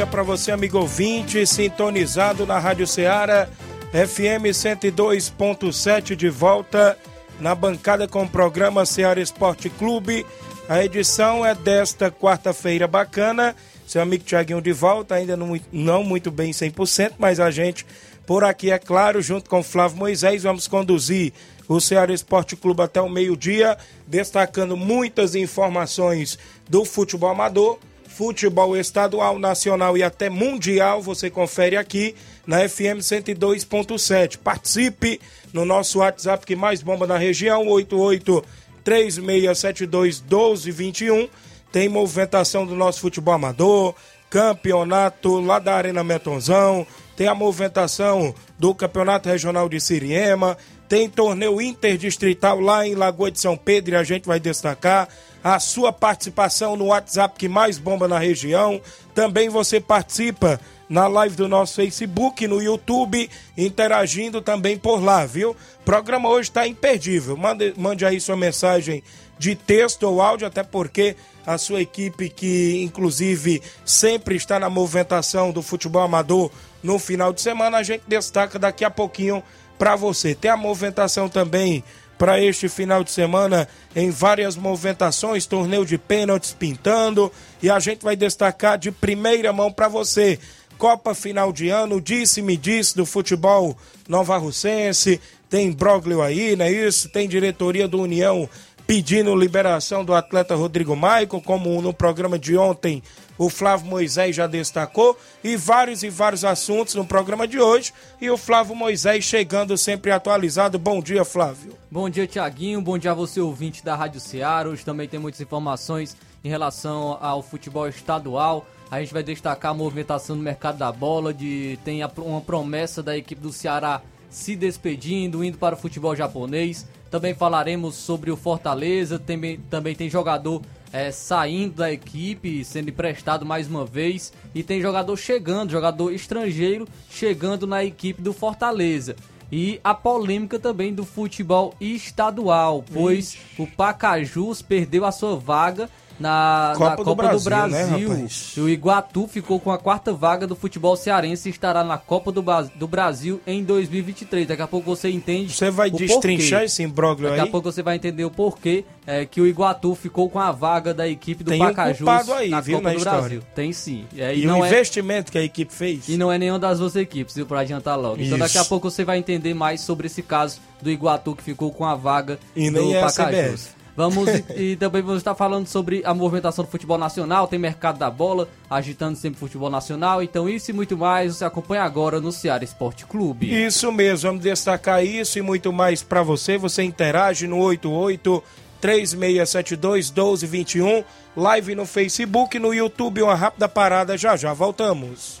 Dia, para você, amigo ouvinte, sintonizado na Rádio Ceará, FM 102.7, de volta na bancada com o programa Ceará Esporte Clube. A edição é desta quarta-feira bacana. Seu amigo Tiaguinho de volta, ainda não, não muito bem 100%, mas a gente por aqui, é claro, junto com Flávio Moisés, vamos conduzir o Ceará Esporte Clube até o meio-dia, destacando muitas informações do futebol amador futebol estadual, nacional e até mundial, você confere aqui na FM 102.7. Participe no nosso WhatsApp que mais bomba na região, 88 3672 1221. Tem movimentação do nosso futebol amador, campeonato lá da Arena Metonzão, tem a movimentação do Campeonato Regional de Siriema, tem torneio interdistrital lá em Lagoa de São Pedro e a gente vai destacar a sua participação no WhatsApp que mais bomba na região. Também você participa na live do nosso Facebook, no YouTube, interagindo também por lá, viu? O programa hoje está imperdível. Mande, mande aí sua mensagem de texto ou áudio, até porque a sua equipe, que inclusive sempre está na movimentação do futebol amador no final de semana, a gente destaca daqui a pouquinho para você. Tem a movimentação também para este final de semana em várias movimentações, torneio de pênaltis pintando e a gente vai destacar de primeira mão para você. Copa final de ano, disse-me disse do futebol Nova Russense, tem Broglio aí, não é isso? Tem diretoria do União pedindo liberação do atleta Rodrigo Maico, como no programa de ontem o Flávio Moisés já destacou, e vários e vários assuntos no programa de hoje. E o Flávio Moisés chegando sempre atualizado. Bom dia, Flávio. Bom dia, Tiaguinho. Bom dia a você, ouvinte da Rádio Ceará. Hoje também tem muitas informações em relação ao futebol estadual. A gente vai destacar a movimentação no mercado da bola, de tem uma promessa da equipe do Ceará se despedindo, indo para o futebol japonês. Também falaremos sobre o Fortaleza, também, também tem jogador é, saindo da equipe, sendo emprestado mais uma vez, e tem jogador chegando, jogador estrangeiro chegando na equipe do Fortaleza. E a polêmica também do futebol estadual, pois Ixi. o Pacajus perdeu a sua vaga na Copa, na Copa do Brasil. Do Brasil. Né, o Iguatu ficou com a quarta vaga do futebol cearense e estará na Copa do, do Brasil em 2023. Daqui a pouco você entende. Você vai destrinchar esse imbróglio aí? Daqui a pouco você vai entender o porquê é, que o Iguatu ficou com a vaga da equipe do Tem Pacajus um aí, na viu, Copa na do história. Brasil. Tem sim. É, e, e o é investimento é... que a equipe fez? E não é nenhuma das duas equipes, viu, pra adiantar logo. Isso. Então daqui a pouco você vai entender mais sobre esse caso do Iguatu que ficou com a vaga e do é Pacajus. Vamos e, e, também vamos estar falando sobre a movimentação do futebol nacional, tem mercado da bola, agitando sempre o futebol nacional. Então, isso e muito mais você acompanha agora no Ceará Esporte Clube. Isso mesmo, vamos destacar isso e muito mais para você. Você interage no 88 3672 1221, live no Facebook, no YouTube, uma rápida parada, já já voltamos.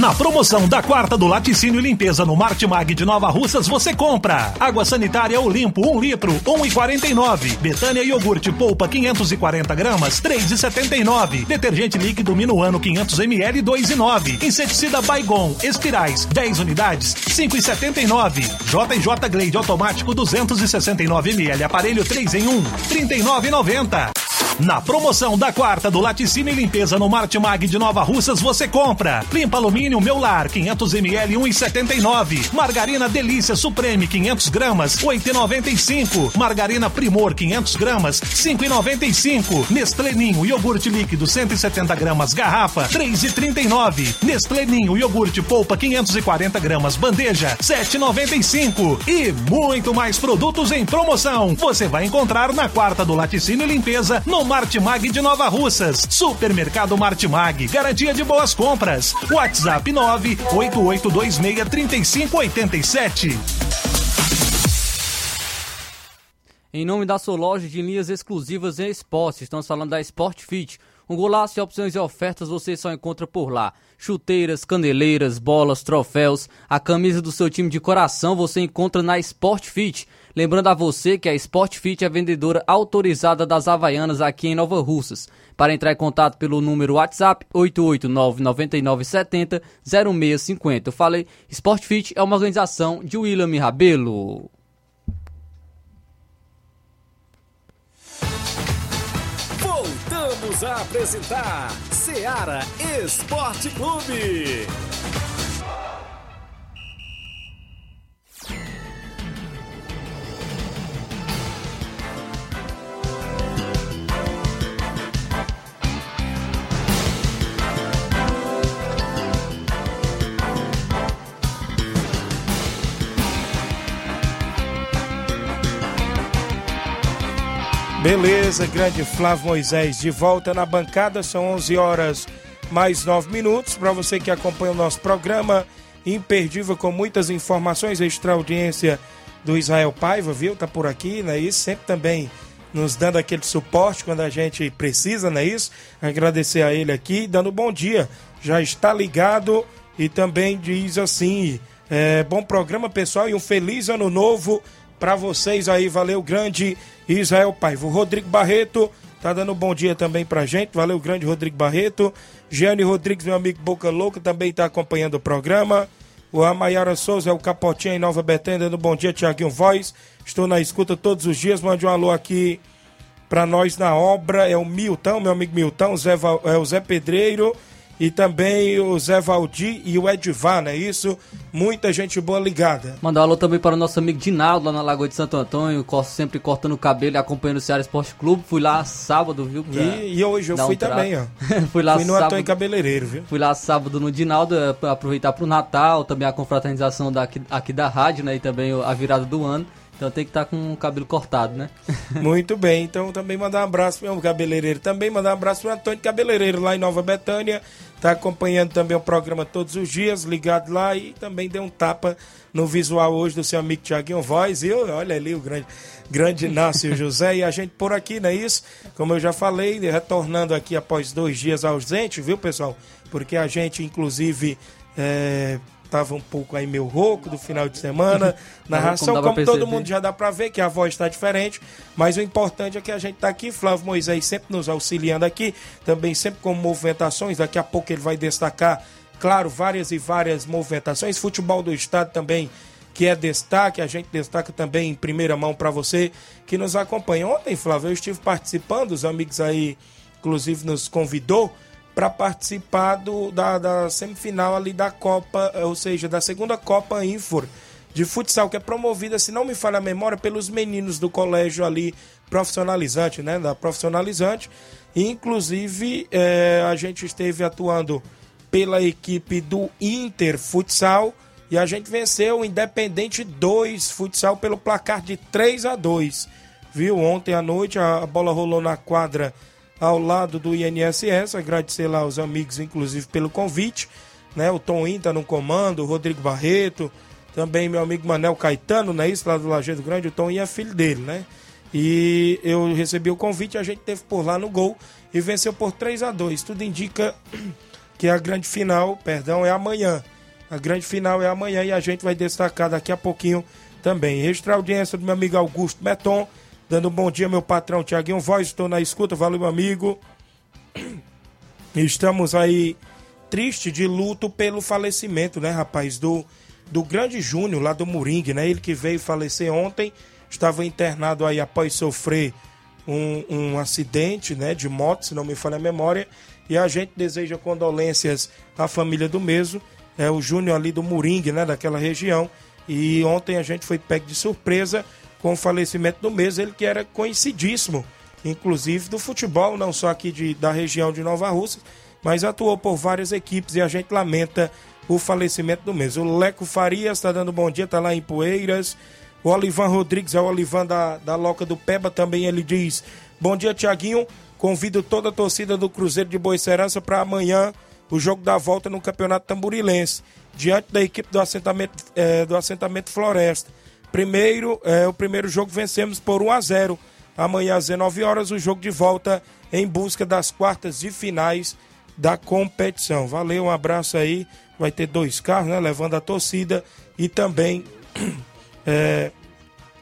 Na promoção da quarta do laticínio limpeza no Martimag de Nova Russas, você compra. Água sanitária Olimpo, 1 um litro, 1,49. Betânia iogurte polpa 540 gramas, 3,79. Detergente líquido Minuano 500 ml, 2,9. Inseticida Baigon, espirais, 10 unidades, 5,79. JJ Glade automático 269 ml, aparelho 3 em 1, 39,90. Na promoção da quarta do Laticínio e Limpeza no Martimag de Nova Russas, você compra. Limpa alumínio Meu Lar, 500 ml, 1,79. Margarina Delícia Supreme, 500 gramas, 8,95. Margarina Primor, 500 gramas, 5,95. Nestlé Ninho iogurte líquido, 170 gramas, garrafa, 3,39. Nestlé Ninho iogurte polpa, 540 gramas, bandeja, 7,95. E muito mais produtos em promoção. Você vai encontrar na quarta do Laticínio Limpeza no Martimag de Nova Russas. Supermercado Martimag, garantia de boas compras. WhatsApp 988263587. Em nome da sua loja de linhas exclusivas em esporte, estamos falando da Sport Fit. Um golaço de opções e ofertas você só encontra por lá. Chuteiras, caneleiras, bolas, troféus, a camisa do seu time de coração você encontra na Sport Fit. Lembrando a você que a Sport Fit é vendedora autorizada das Havaianas aqui em Nova Russas. Para entrar em contato pelo número WhatsApp 889-9970-0650. Eu falei, Sport Fit é uma organização de William Rabelo. Voltamos a apresentar Seara Esporte Clube. Beleza, grande Flávio Moisés de volta na bancada, são 11 horas mais 9 minutos. Para você que acompanha o nosso programa, imperdível com muitas informações, extra audiência do Israel Paiva, viu? Tá por aqui, não é isso? Sempre também nos dando aquele suporte quando a gente precisa, não é isso? Agradecer a ele aqui, dando bom dia. Já está ligado e também diz assim: é, bom programa, pessoal, e um feliz ano novo para vocês aí. Valeu, grande Israel Paiva. O Rodrigo Barreto tá dando um bom dia também pra gente. Valeu, grande Rodrigo Barreto. Giane Rodrigues, meu amigo Boca Louca, também tá acompanhando o programa. O Amayara Souza é o Capotinha em Nova Betânia, dando um bom dia, Tiaguinho Voz. Estou na escuta todos os dias. Mande um alô aqui para nós na obra. É o Milton, meu amigo Milton, Zé, é o Zé Pedreiro e também o Zé Valdir e o Edvar, não é isso? Muita gente boa ligada. Mandar um alô também para o nosso amigo Dinaldo lá na Lagoa de Santo Antônio, sempre cortando o cabelo e acompanhando o Ceará Esporte Clube. Fui lá sábado, viu? E, e, hoje eu fui um também, ó. fui lá fui no sábado, Antônio Cabeleireiro, viu? Fui lá sábado no Dinaldo, é, para aproveitar para o Natal, também a confraternização daqui, aqui da rádio, né? E também a virada do ano. Então tem que estar tá com o cabelo cortado, né? Muito bem. Então também mandar um abraço para o cabeleireiro. Também mandar um abraço para o Antônio Cabeleireiro lá em Nova Betânia. Tá acompanhando também o programa todos os dias, ligado lá e também deu um tapa no visual hoje do seu amigo Tiaguinho Voz. E olha ali o grande, grande Inácio José e a gente por aqui, não é isso? Como eu já falei, retornando aqui após dois dias ausente, viu, pessoal? Porque a gente, inclusive, é, tava um pouco aí meio rouco do final de semana. Narração, como, como todo mundo já dá para ver que a voz está diferente, mas o importante é que a gente tá aqui, Flávio Moisés sempre nos auxiliando aqui, também sempre com movimentações, daqui a pouco ele vai destacar, claro, várias e várias movimentações, futebol do estado também que é destaque, a gente destaca também em primeira mão para você que nos acompanha. Ontem, Flávio, eu estive participando, os amigos aí, inclusive, nos convidou para participar do, da, da, semifinal ali da Copa, ou seja, da segunda Copa Infor de futsal, que é promovida, se não me falha a memória, pelos meninos do colégio ali profissionalizante, né? Da profissionalizante. Inclusive, é, a gente esteve atuando pela equipe do Inter Futsal e a gente venceu o Independente 2 Futsal pelo placar de 3 a 2 Viu? Ontem à noite a bola rolou na quadra ao lado do INSS. Agradecer lá aos amigos, inclusive, pelo convite. Né? O Tom Inta no comando, o Rodrigo Barreto, também meu amigo Manel Caetano, né? Isso lá do Lajeado Grande, o Tom é filho dele, né? E eu recebi o convite, a gente teve por lá no gol e venceu por 3 a 2 Tudo indica que a grande final, perdão, é amanhã. A grande final é amanhã e a gente vai destacar daqui a pouquinho também. Extra audiência do meu amigo Augusto Beton, dando um bom dia, meu patrão Tiaguinho Voz, estou na escuta, valeu, meu amigo. Estamos aí triste de luto pelo falecimento, né, rapaz, do, do grande Júnior lá do Moringue, né? Ele que veio falecer ontem, estava internado aí após sofrer um, um acidente, né, de moto, se não me falha a memória, e a gente deseja condolências à família do mesmo, é o Júnior ali do Moringue, né, daquela região, e ontem a gente foi pego de surpresa com o falecimento do mesmo, ele que era conhecidíssimo, inclusive do futebol, não só aqui de, da região de Nova Rússia, mas atuou por várias equipes e a gente lamenta o falecimento do mesmo. O Leco Farias está dando bom dia, está lá em Poeiras. O Olivan Rodrigues é o Olivan da, da Loca do Peba, também ele diz: Bom dia, Tiaguinho. Convido toda a torcida do Cruzeiro de Boa Serança para amanhã o jogo da volta no Campeonato Tamborilense, diante da equipe do assentamento, é, do assentamento Floresta. Primeiro, é, o primeiro jogo vencemos por 1 a 0. Amanhã às 19 horas o jogo de volta em busca das quartas de finais da competição. Valeu, um abraço aí. Vai ter dois carros, né? Levando a torcida e também é,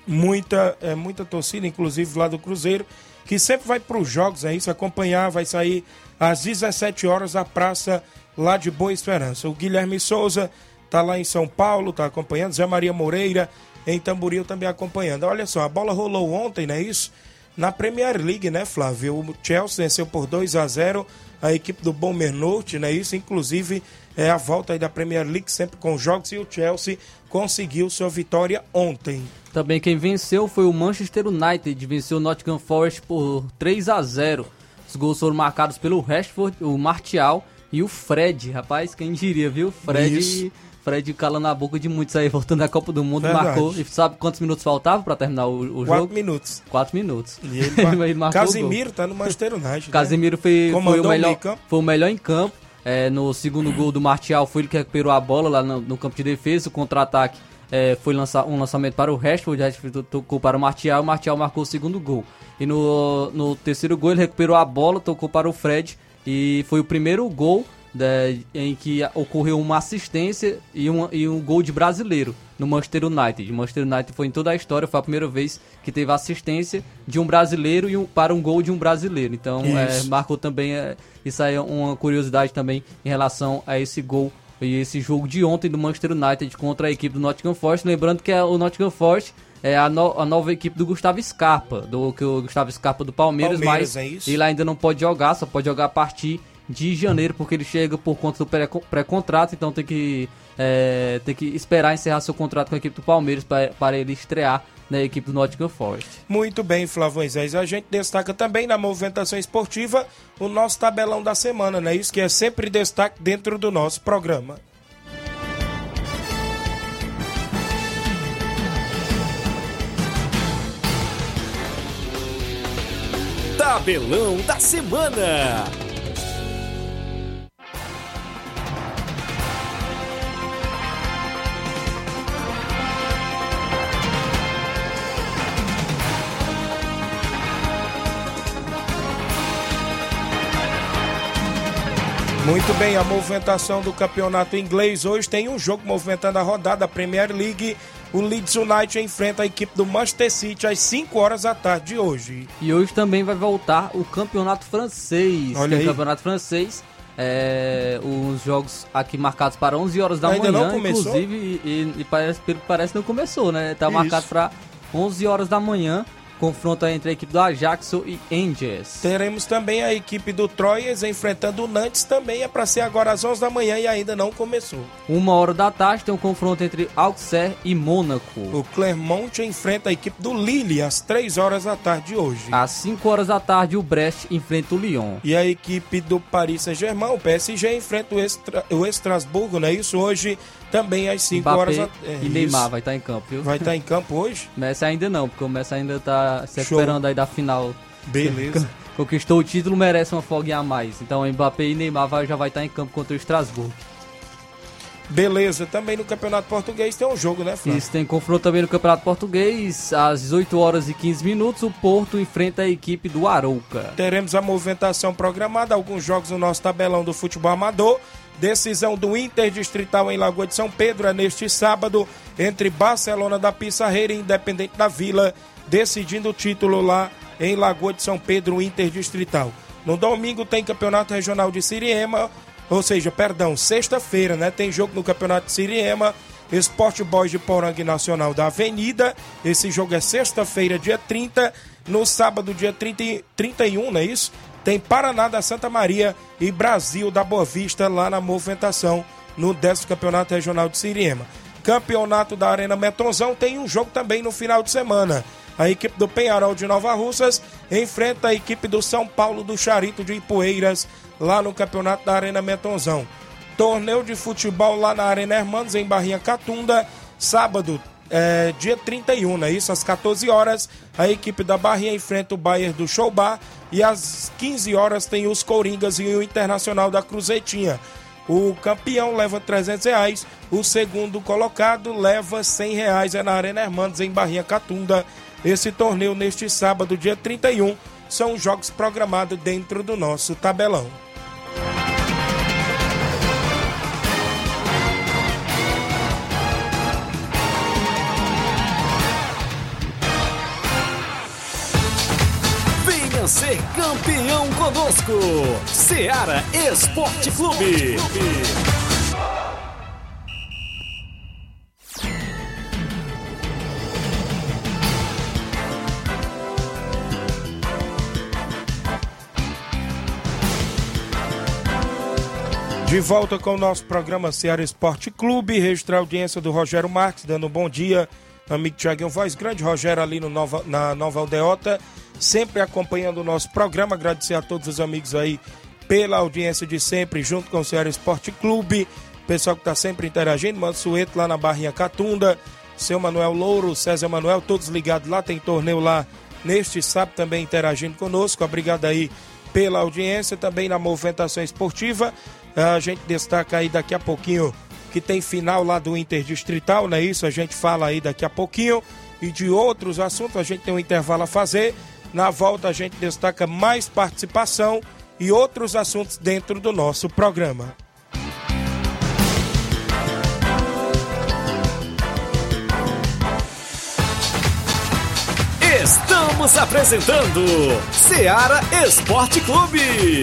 muita, é, muita torcida, inclusive lá do Cruzeiro, que sempre vai para os jogos, é isso, acompanhar, vai sair às 17 horas a praça lá de Boa Esperança. O Guilherme Souza tá lá em São Paulo, tá acompanhando, Zé Maria Moreira em Tamboril também acompanhando. Olha só, a bola rolou ontem, não é isso? Na Premier League, né, Flávio? O Chelsea venceu por 2 a 0 a equipe do Bournemouth, né? Isso, inclusive, é a volta aí da Premier League sempre com jogos e o Chelsea conseguiu sua vitória ontem. Também quem venceu foi o Manchester United, venceu o Nottingham Forest por 3 a 0. Os gols foram marcados pelo Rashford, o Martial e o Fred. Rapaz, quem diria, viu? Fred Isso. Fred calando a boca de muitos aí, voltando da Copa do Mundo, Verdade. marcou. E sabe quantos minutos faltavam para terminar o, o Quatro jogo? minutos. Quatro minutos. E ele, ele marcou Casimiro tá no Manchester United. Né? Casimiro né? foi, foi, o melhor, foi o melhor em campo. É, no segundo gol do Martial foi ele que recuperou a bola lá no, no campo de defesa. O contra-ataque é, foi lançar, um lançamento para o Rashford, o Rashford tocou para o Martial, o Martial marcou o segundo gol. E no, no terceiro gol ele recuperou a bola, tocou para o Fred e foi o primeiro gol em que ocorreu uma assistência e, uma, e um gol de brasileiro no Manchester United. O Manchester United foi em toda a história, foi a primeira vez que teve assistência de um brasileiro e um, para um gol de um brasileiro. Então, é, marcou também, é, isso aí é uma curiosidade também em relação a esse gol e esse jogo de ontem do Manchester United contra a equipe do Nottingham Forest. Lembrando que é o Nottingham Forest é a, no, a, nova equipe do Gustavo Scarpa, do que o Gustavo Scarpa do Palmeiras, Palmeiras mas é ele ainda não pode jogar, só pode jogar a partir de janeiro, porque ele chega por conta do pré-contrato, então tem que, é, tem que esperar encerrar seu contrato com a equipe do Palmeiras para, para ele estrear na equipe do Nottingham Forest. Muito bem, Flávio Moisés. A gente destaca também na movimentação esportiva o nosso tabelão da semana, né? Isso que é sempre destaque dentro do nosso programa. Tabelão da semana. Muito bem, a movimentação do campeonato inglês hoje tem um jogo movimentando a rodada da Premier League. O Leeds United enfrenta a equipe do Manchester City às 5 horas da tarde de hoje. E hoje também vai voltar o campeonato francês. Olha aí. O campeonato francês, é, os jogos aqui marcados para 11 horas da Ainda manhã, inclusive, e, e, e parece, parece não começou, né? Tá Isso. marcado para 11 horas da manhã confronto entre a equipe do Ajax e Angels. Teremos também a equipe do Troyes enfrentando o Nantes, também é para ser agora às 11 da manhã e ainda não começou. Uma hora da tarde tem um confronto entre Auxerre e Mônaco. O Clermont enfrenta a equipe do Lille às 3 horas da tarde de hoje. Às 5 horas da tarde o Brest enfrenta o Lyon. E a equipe do Paris Saint-Germain, o PSG, enfrenta o, Estra... o Estrasburgo, não é isso? Hoje também às 5 horas. É, e Neymar vai estar tá em campo, viu? Vai estar tá em campo hoje? Messi ainda não, porque o Messi ainda está se recuperando aí da final. Beleza. Conquistou o título, merece uma folga a mais. Então Mbappé e Neymar vai, já vai estar tá em campo contra o Estrasburgo. Beleza, também no Campeonato Português tem um jogo, né, Flávio? Isso, tem confronto também no Campeonato Português. Às 18 horas e 15 minutos, o Porto enfrenta a equipe do Arouca. Teremos a movimentação programada, alguns jogos no nosso tabelão do futebol amador. Decisão do Inter Distrital em Lagoa de São Pedro é neste sábado entre Barcelona da Pissarreira e Independente da Vila, decidindo o título lá em Lagoa de São Pedro, Inter Distrital. No domingo tem Campeonato Regional de Siriema, ou seja, perdão, sexta-feira, né? Tem jogo no Campeonato de Siriema, Esporte Boys de Porangue Nacional da Avenida. Esse jogo é sexta-feira, dia 30. No sábado, dia 30, 31, não é isso? Tem Paraná da Santa Maria e Brasil da Boa Vista lá na movimentação no 10 Campeonato Regional de Siriema. Campeonato da Arena Metonzão tem um jogo também no final de semana. A equipe do Penharol de Nova Russas enfrenta a equipe do São Paulo do Charito de Ipueiras lá no Campeonato da Arena Metonzão. Torneio de futebol lá na Arena Hermanos, em Barrinha Catunda, sábado, é, dia 31, né? Isso, às 14 horas, a equipe da Barrinha enfrenta o Bayern do Showbar e às 15 horas tem os Coringas e o Internacional da Cruzeitinha. O campeão leva 300 reais, o segundo colocado leva 100 reais, é na Arena Hermanos, em Barrinha Catunda. Esse torneio neste sábado, dia 31, são jogos programados dentro do nosso tabelão. Campeão conosco, Seara Esporte Clube. De volta com o nosso programa Ceará Esporte Clube, registrar a audiência do Rogério Marques, dando um bom dia, amigo Tiaguinho Voz Grande, Rogério ali no Nova, na Nova Aldeota, sempre acompanhando o nosso programa, agradecer a todos os amigos aí pela audiência de sempre, junto com o Ceará Esporte Clube, pessoal que está sempre interagindo, Mansueto lá na Barrinha Catunda, seu Manuel Louro, César Manuel, todos ligados lá, tem torneio lá neste sábado também interagindo conosco, obrigado aí pela audiência, também na movimentação esportiva, a gente destaca aí daqui a pouquinho que tem final lá do Interdistrital, não é isso? A gente fala aí daqui a pouquinho. E de outros assuntos, a gente tem um intervalo a fazer. Na volta, a gente destaca mais participação e outros assuntos dentro do nosso programa. Estamos apresentando Seara Esporte Clube.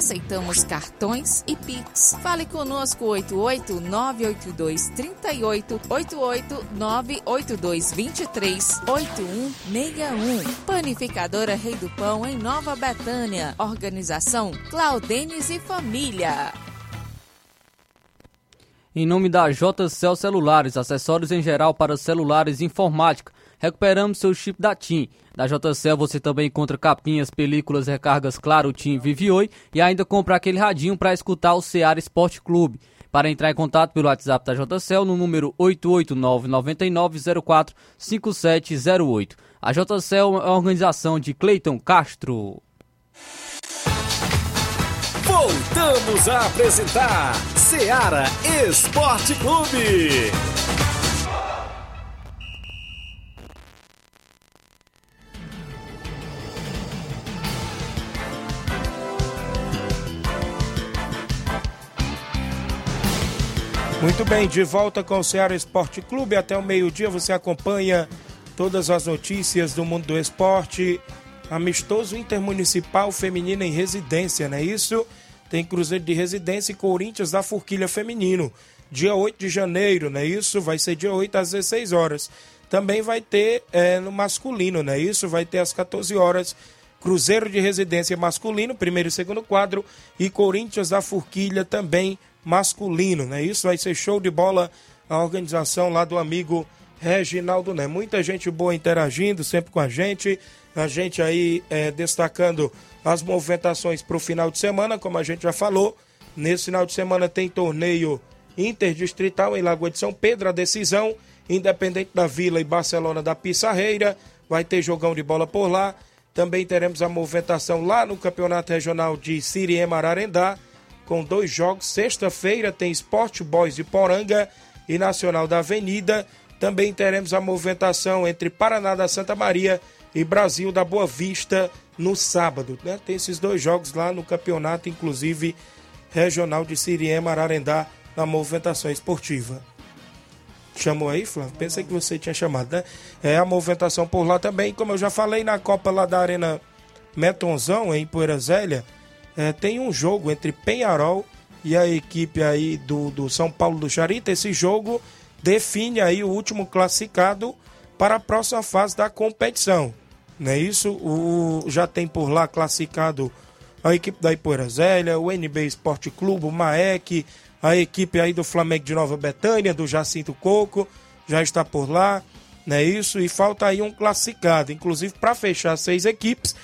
Aceitamos cartões e Pix. Fale conosco 88 982 38 88 982 23 8161. Panificadora Rei do Pão em Nova Betânia. Organização Claudenes e Família. Em nome da JCL Celulares, acessórios em geral para celulares e informática, recuperamos seu chip da TIM. Da JCL você também encontra capinhas, películas, recargas Claro, TIM, Vivioi e ainda compra aquele radinho para escutar o Ceará Esporte Clube. Para entrar em contato pelo WhatsApp da JCL no número 889-9904-5708. A JCL é uma organização de Cleiton Castro. Voltamos a apresentar Seara Esporte Clube. Muito bem, de volta com o Ceará Esporte Clube. Até o meio-dia você acompanha todas as notícias do mundo do esporte. Amistoso Intermunicipal Feminino em Residência, não é isso? Tem Cruzeiro de Residência e Corinthians da Forquilha Feminino. Dia 8 de janeiro, não é isso? Vai ser dia 8 às 16 horas. Também vai ter é, no masculino, não é isso? Vai ter às 14 horas. Cruzeiro de Residência masculino, primeiro e segundo quadro, e Corinthians da Forquilha também né? Isso vai ser show de bola a organização lá do amigo Reginaldo Né. Muita gente boa interagindo sempre com a gente, a gente aí é, destacando as movimentações para o final de semana, como a gente já falou. Nesse final de semana tem torneio interdistrital em Lagoa de São Pedro, a decisão, Independente da Vila e Barcelona da Pissarreira, vai ter jogão de bola por lá. Também teremos a movimentação lá no Campeonato Regional de Siriema Ararendá, com dois jogos. Sexta-feira tem Sport Boys de Poranga e Nacional da Avenida. Também teremos a movimentação entre Paraná da Santa Maria e Brasil da Boa Vista no sábado. Né? Tem esses dois jogos lá no campeonato, inclusive regional de Siriema Ararendá, na movimentação esportiva. Chamou aí, Flávio? Pensei que você tinha chamado, né? É a movimentação por lá também, como eu já falei na Copa lá da Arena Metonzão, em Poeira Zélia, é, tem um jogo entre Penharol e a equipe aí do, do São Paulo do Charita. Esse jogo define aí o último classificado para a próxima fase da competição. Não é isso? O, já tem por lá classificado a equipe da Ipoeira Zélia, o NB Esporte Clube, o Maek, a equipe aí do Flamengo de Nova Betânia, do Jacinto Coco, já está por lá, não é isso? E falta aí um classificado, inclusive para fechar seis equipes,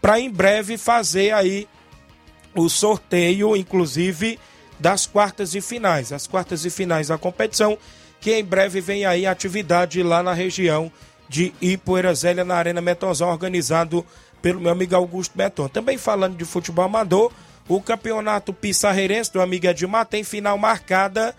para em breve fazer aí o sorteio, inclusive das quartas de finais, as quartas de finais da competição, que em breve vem aí atividade lá na região de Ipoeirazélia, na Arena Metonzão, organizado pelo meu amigo Augusto Beton. Também falando de futebol amador, o campeonato pissarreirense do amigo Edmar tem final marcada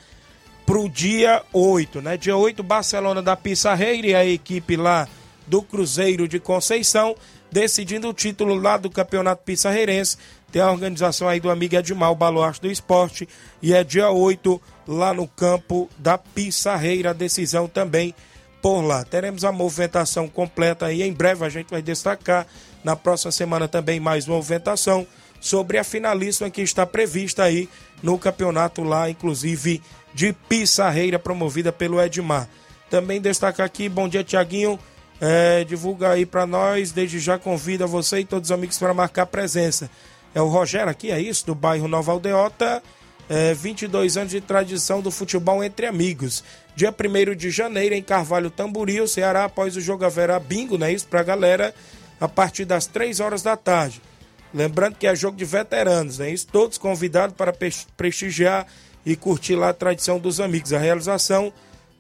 para o dia 8, né? Dia 8, Barcelona da Pissarreira e a equipe lá do Cruzeiro de Conceição, decidindo o título lá do campeonato pissarreirense. Tem a organização aí do amigo Edmar, o Baluarte do Esporte, e é dia 8 lá no campo da Pissarreira, a decisão também por lá. Teremos a movimentação completa aí, em breve a gente vai destacar. Na próxima semana também mais movimentação sobre a finalíssima que está prevista aí no campeonato lá, inclusive de Pissarreira, promovida pelo Edmar. Também destacar aqui, bom dia Tiaguinho, é, divulga aí para nós, desde já convida você e todos os amigos para marcar presença. É o Rogério aqui, é isso, do bairro Nova Aldeota, é, 22 anos de tradição do futebol entre amigos. Dia 1 de janeiro em Carvalho Tamboril, Ceará, após o jogo haverá bingo, não é isso, para a galera, a partir das 3 horas da tarde. Lembrando que é jogo de veteranos, né? Isso, todos convidados para prestigiar e curtir lá a tradição dos amigos. A realização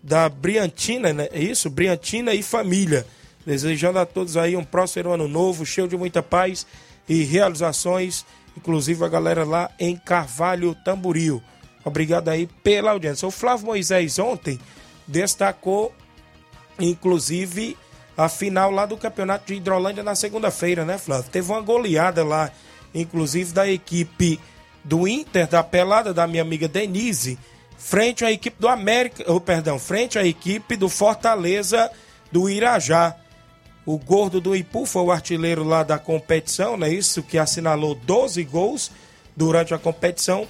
da Briantina, né? É isso? Briantina e família. Desejando a todos aí um próspero ano novo, cheio de muita paz e realizações, inclusive a galera lá em Carvalho Tamboril. Obrigado aí pela audiência. O Flávio Moisés ontem destacou, inclusive, a final lá do campeonato de Hidrolândia na segunda-feira, né, Flávio? Teve uma goleada lá, inclusive da equipe do Inter, da pelada da minha amiga Denise, frente à equipe do América, oh, perdão, frente à equipe do Fortaleza do Irajá. O gordo do Ipu foi o artilheiro lá da competição, né? Isso que assinalou 12 gols durante a competição.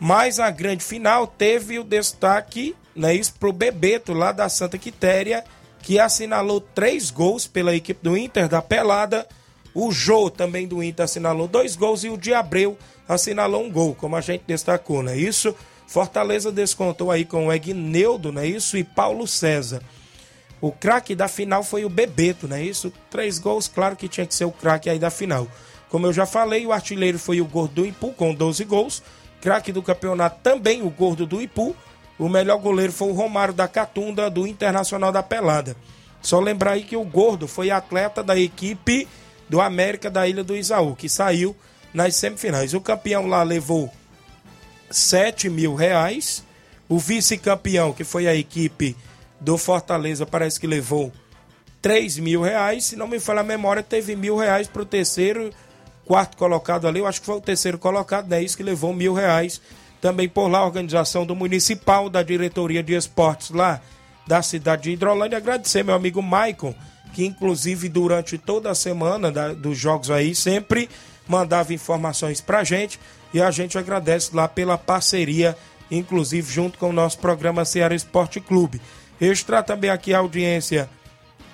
Mas a grande final teve o destaque, né, isso pro Bebeto lá da Santa Quitéria que assinalou três gols pela equipe do Inter da Pelada. O Jô também do Inter assinalou dois gols e o Diabreu assinalou um gol, como a gente destacou, não é isso? Fortaleza descontou aí com o Egneudo, não é isso? E Paulo César. O craque da final foi o Bebeto, não é isso? Três gols, claro que tinha que ser o craque aí da final. Como eu já falei, o artilheiro foi o Gordo do Ipu com 12 gols. Craque do campeonato também o Gordo do Ipu o melhor goleiro foi o Romário da Catunda, do Internacional da Pelada. Só lembrar aí que o Gordo foi atleta da equipe do América da Ilha do Isaú, que saiu nas semifinais. O campeão lá levou 7 mil reais. O vice-campeão, que foi a equipe do Fortaleza, parece que levou 3 mil reais. Se não me falha a memória, teve mil reais para o terceiro, quarto colocado ali. Eu acho que foi o terceiro colocado, né? Isso que levou mil reais também por lá a organização do Municipal, da Diretoria de Esportes lá da cidade de Hidrolândia. Agradecer meu amigo Maicon, que inclusive durante toda a semana da, dos jogos aí sempre mandava informações pra gente e a gente agradece lá pela parceria, inclusive junto com o nosso programa Ceará Esporte Clube. Registrar também aqui a audiência.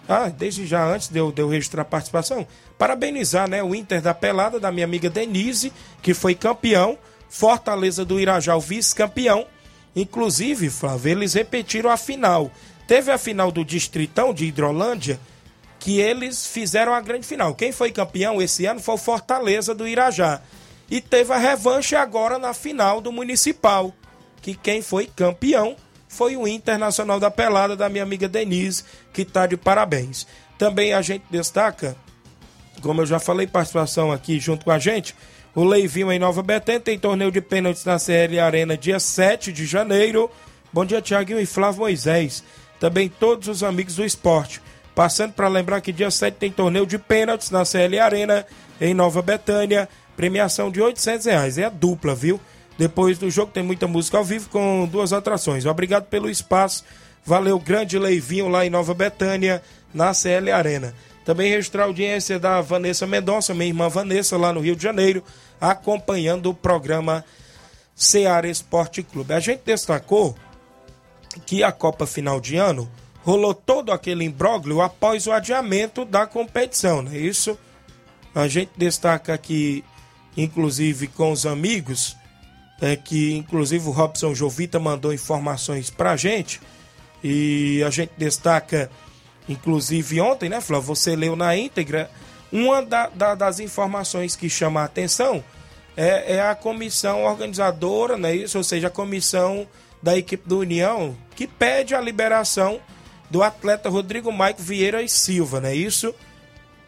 Ah, desde já antes de eu, de eu registrar a participação, parabenizar né, o Inter da Pelada, da minha amiga Denise, que foi campeão Fortaleza do Irajá, o vice-campeão. Inclusive, Flávio, eles repetiram a final. Teve a final do Distritão de Hidrolândia, que eles fizeram a grande final. Quem foi campeão esse ano foi o Fortaleza do Irajá. E teve a revanche agora na final do Municipal, que quem foi campeão foi o Internacional da Pelada da minha amiga Denise, que está de parabéns. Também a gente destaca, como eu já falei, participação aqui junto com a gente, o Leivinho em Nova Betânia tem torneio de pênaltis na CL Arena dia 7 de janeiro. Bom dia, Tiaguinho e Flávio Moisés. Também todos os amigos do esporte. Passando para lembrar que dia 7 tem torneio de pênaltis na CL Arena em Nova Betânia. Premiação de 800 reais. É a dupla, viu? Depois do jogo tem muita música ao vivo com duas atrações. Obrigado pelo espaço. Valeu, grande Leivinho lá em Nova Betânia, na CL Arena. Também registrar a audiência da Vanessa Mendonça, minha irmã Vanessa, lá no Rio de Janeiro, acompanhando o programa Seara Esporte Clube. A gente destacou que a Copa Final de Ano rolou todo aquele imbróglio após o adiamento da competição, não é isso? A gente destaca aqui, inclusive com os amigos, é que inclusive o Robson Jovita mandou informações pra gente e a gente destaca, inclusive ontem, né, Flávio? Você leu na íntegra. Uma da, da, das informações que chama a atenção é, é, a comissão organizadora, né, isso, ou seja, a comissão da equipe do União, que pede a liberação do atleta Rodrigo Maico Vieira e Silva, né, isso,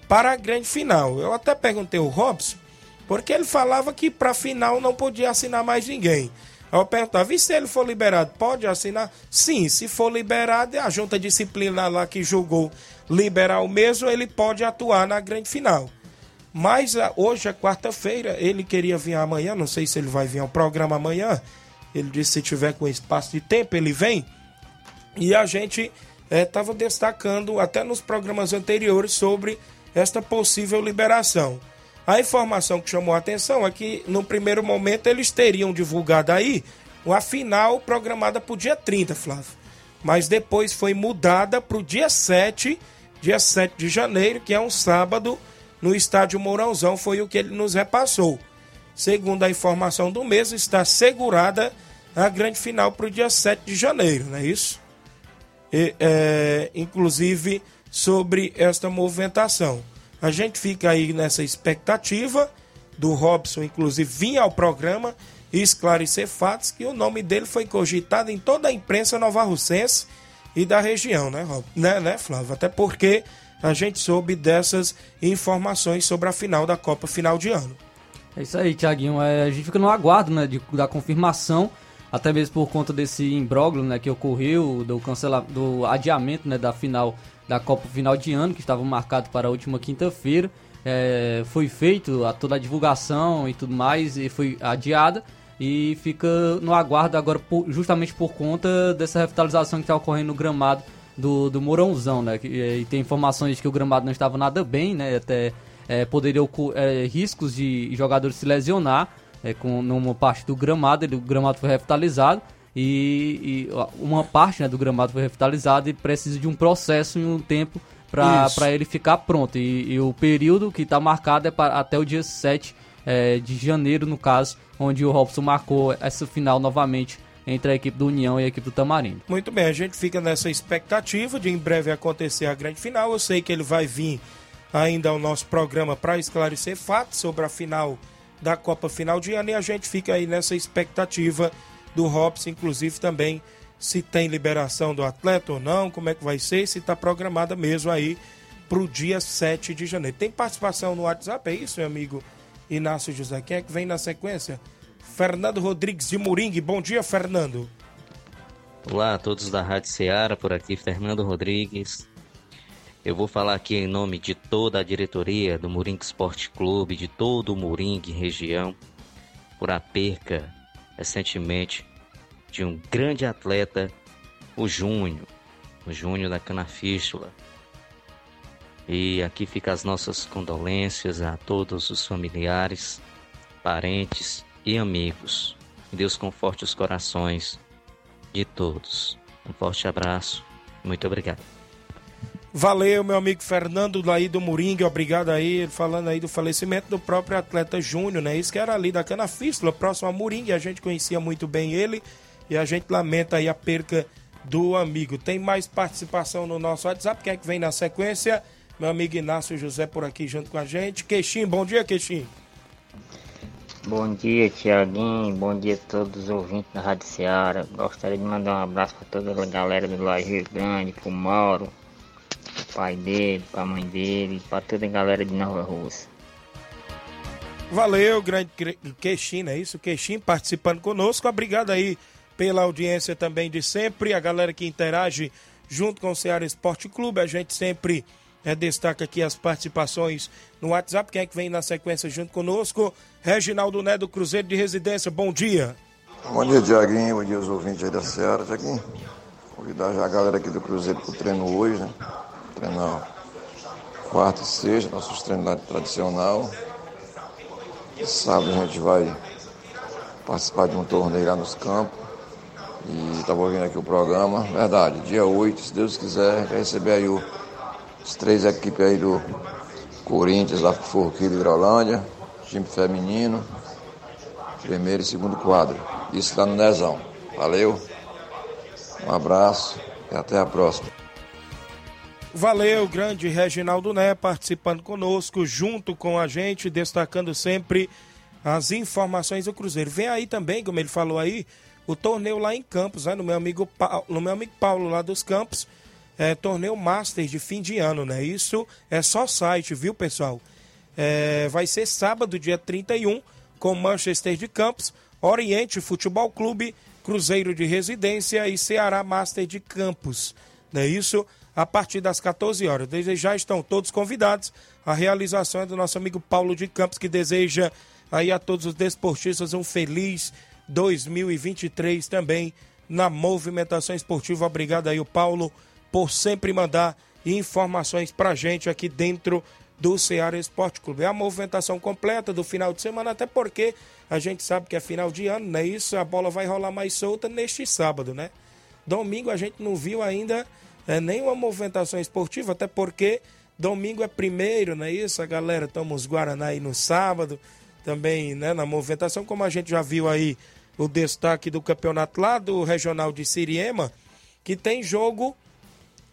para a grande final. Eu até perguntei ao Robson porque ele falava que para final não podia assinar mais ninguém. Eu perguntava, e se ele for liberado, pode assinar? Sim, se for liberado, a junta disciplinar lá que julgou liberar o mesmo, ele pode atuar na grande final. Mas ah, hoje é quarta-feira, ele queria vir amanhã, não sei se ele vai vir ao programa amanhã. Ele disse se tiver com espaço de tempo, ele vem. E a gente estava eh, é, destacando até nos programas anteriores sobre esta possível liberação. A informação que chamou a atenção é que, no primeiro momento, eles teriam divulgado aí a final programada para o dia 30, Flávio. Mas depois foi mudada para o dia 7, dia 7 de janeiro, que é um sábado, no estádio Mourãozão, foi o que ele nos repassou. Segundo a informação do mês, está segurada a grande final para o dia 7 de janeiro, não é isso? E, é, inclusive sobre esta movimentação. A gente fica aí nessa expectativa do Robson, inclusive, vir ao programa e esclarecer fatos que o nome dele foi cogitado em toda a imprensa novarrocense e da região, né, Rob? Né, né, Flávio? Até porque a gente soube dessas informações sobre a final da Copa final de ano. É isso aí, Tiaguinho. É, a gente fica no aguardo né, de, da confirmação, até mesmo por conta desse imbróglio né, que ocorreu, do, cancela, do adiamento né, da final da Copa Final de Ano, que estava marcado para a última quinta-feira. É, foi feito a, toda a divulgação e tudo mais, e foi adiada. E fica no aguardo agora, por, justamente por conta dessa revitalização que está ocorrendo no gramado do, do né? E, e, tem informações de que o gramado não estava nada bem, né? Até é, poderia é, riscos de jogadores se lesionar é, com numa parte do gramado. Ele, o gramado foi revitalizado e, e uma parte né, do gramado foi revitalizada e precisa de um processo e um tempo para ele ficar pronto. E, e, o período que está marcado é pra, até o dia 7 é, de janeiro, no caso, onde o Robson marcou essa final novamente entre a equipe do União e a equipe do Tamarindo. Muito bem, a gente fica nessa expectativa de em breve acontecer a grande final. Eu sei que ele vai vir ainda ao nosso programa para esclarecer fatos sobre a final da Copa Final de Ano e a gente fica aí nessa expectativa do Robson, inclusive também se tem liberação do atleta ou não, como é que vai ser, se está programada mesmo aí para o dia 7 de janeiro. Tem participação no WhatsApp, é isso, meu amigo Inácio José? Quem é que vem na sequência? Fernando Rodrigues de Moringue. Bom dia, Fernando. Olá a todos da Rádio Ceará, por aqui Fernando Rodrigues. Eu vou falar aqui em nome de toda a diretoria do Moringue Esporte Clube, de todo o Moringue região, por a perca recentemente de um grande atleta, o Júnior, o Júnior da Canafístula. E aqui fica as nossas condolências a todos os familiares, parentes e amigos. Deus conforte os corações de todos. Um forte abraço. Muito obrigado. Valeu, meu amigo Fernando daí do Moringue, obrigado aí, falando aí do falecimento do próprio atleta Júnior, né? Isso que era ali da Cana Fístula, próximo a Moringue, a gente conhecia muito bem ele e a gente lamenta aí a perca do amigo. Tem mais participação no nosso WhatsApp, quem é que vem na sequência? Meu amigo Inácio José por aqui junto com a gente. Queixinho, bom dia, Queixinho. Bom dia, Tiaguinho. Bom dia a todos os ouvintes da Rádio Seara. Gostaria de mandar um abraço para toda a galera do Lajeiro Grande, pro Mauro, pai dele, pra mãe dele, pra toda a galera de Nova Rússia. Valeu, grande Queixinho, é isso? Queixinho participando conosco. Obrigado aí pela audiência também de sempre. A galera que interage junto com o Ceará Esporte Clube. A gente sempre é, destaca aqui as participações no WhatsApp. Quem é que vem na sequência junto conosco? Reginaldo Né do Cruzeiro de Residência. Bom dia. Bom dia, Tiaguinho. Bom dia aos ouvintes aí da Ceará, Tiaguinho. Convidar já a galera aqui do Cruzeiro para o treino hoje, né? Treinar quarta e sexta, nossos treinos tradicional. Sábado a gente vai participar de um torneio lá nos campos. E estava ouvindo aqui o programa. Verdade, dia 8, se Deus quiser, vai receber aí o, os três equipes aí do Corinthians, lá pro Forquilho Hidrolândia, time feminino, primeiro e segundo quadro. Isso lá no Nezão. Valeu, um abraço e até a próxima. Valeu, grande Reginaldo Né, participando conosco, junto com a gente, destacando sempre as informações do Cruzeiro. Vem aí também, como ele falou aí, o torneio lá em Campos, né? No meu amigo, Paulo, no meu amigo Paulo lá dos Campos, é, torneio Master de fim de ano, né? Isso é só site, viu, pessoal? É, vai ser sábado, dia 31, com Manchester de Campos, Oriente Futebol Clube, Cruzeiro de Residência e Ceará Master de Campos. Não é isso? A partir das 14 horas. Desde já estão todos convidados. A realização é do nosso amigo Paulo de Campos, que deseja aí a todos os desportistas um feliz 2023 também na movimentação esportiva. Obrigado aí, o Paulo, por sempre mandar informações pra gente aqui dentro do Ceará Esporte Clube. É a movimentação completa do final de semana, até porque a gente sabe que é final de ano, né? Isso, a bola vai rolar mais solta neste sábado, né? Domingo a gente não viu ainda é, nenhuma movimentação esportiva, até porque domingo é primeiro, não é isso? A galera toma os Guaraná aí no sábado, também né, na movimentação, como a gente já viu aí o destaque do campeonato lá do Regional de Siriema, que tem jogo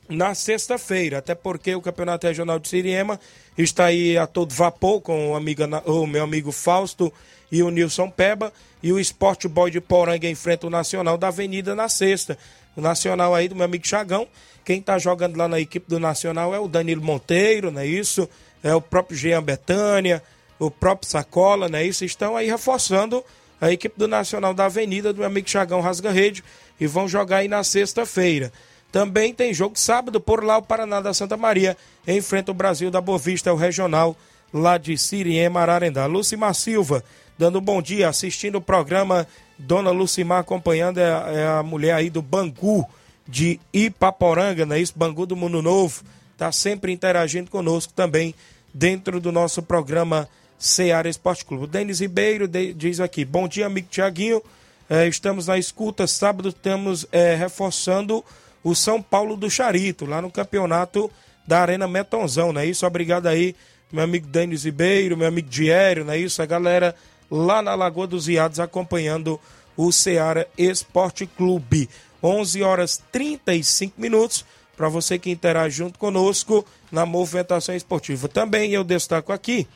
na sexta-feira, até porque o Campeonato Regional de Siriema está aí a todo vapor com o, amiga, o meu amigo Fausto e o Nilson Peba, e o Esporte Boy de Poranga enfrenta o Nacional da Avenida na sexta. O Nacional aí do meu amigo Chagão quem está jogando lá na equipe do Nacional é o Danilo Monteiro, não é isso? É o próprio Jean Betânia, o próprio Sacola, não é isso? Estão aí reforçando a equipe do Nacional da Avenida, do meu amigo Chagão Rasga Rede, e vão jogar aí na sexta-feira. Também tem jogo sábado por lá, o Paraná da Santa Maria enfrenta o Brasil da Bovista, o regional lá de Siriema, Ararendá. Lucimar Silva, dando um bom dia, assistindo o programa. Dona Lucimar acompanhando, é, é a mulher aí do Bangu de Ipaporanga, né? Isso, Bangu do Mundo Novo, está sempre interagindo conosco também dentro do nosso programa Seara Esporte Clube. O Denis Ribeiro diz aqui: Bom dia, amigo Tiaguinho. É, estamos na escuta. Sábado estamos é, reforçando o São Paulo do Charito, lá no campeonato da Arena Metonzão, não é isso? Obrigado aí, meu amigo Denis Ribeiro, meu amigo Diério, não é isso? A galera lá na Lagoa dos Iados acompanhando o Seara Esporte Clube. 11 horas 35 minutos, para você que interage junto conosco na movimentação esportiva. Também eu destaco aqui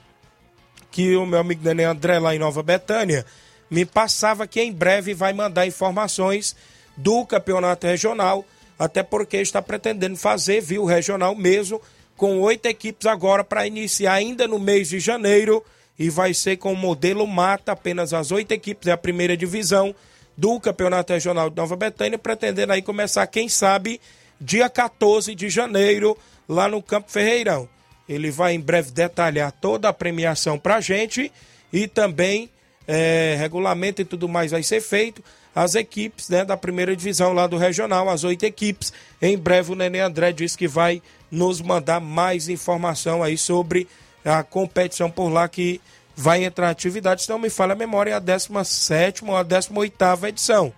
que o meu amigo Daniel André, lá em Nova Betânia, me passava que em breve vai mandar informações do campeonato regional, até porque está pretendendo fazer, viu, regional mesmo, com oito equipes agora para iniciar ainda no mês de janeiro e vai ser com o modelo mata, apenas as oito equipes, é a primeira divisão do Campeonato Regional de Nova Betânia, pretendendo aí começar, quem sabe, dia 14 de janeiro, lá no Campo Ferreirão. Ele vai em breve detalhar toda a premiação para a gente e também é, regulamento e tudo mais vai ser feito. As equipes né, da primeira divisão lá do regional, as oito equipes. Em breve o Nenê André disse que vai nos mandar mais informação aí sobre a competição por lá que vai entrar atividade, se não me falha a memória, é a 17 ou a 18 edição.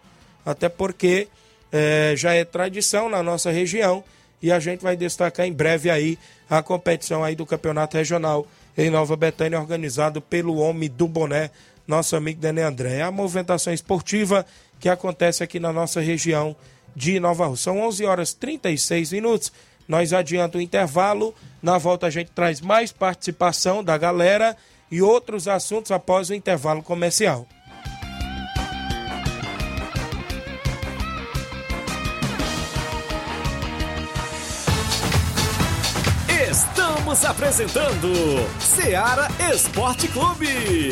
Até porque é, já é tradição na nossa região e a gente vai destacar em breve aí a competição aí do Campeonato Regional em Nova Betânia, organizado pelo Homem do Boné, nosso amigo Dene André. É a movimentação esportiva que acontece aqui na nossa região de Nova Rússia. São 11 horas 36 minutos. Nós adianta o intervalo. Na volta a gente traz mais participação da galera e outros assuntos após o intervalo comercial. Estamos apresentando Seara Esporte Clube.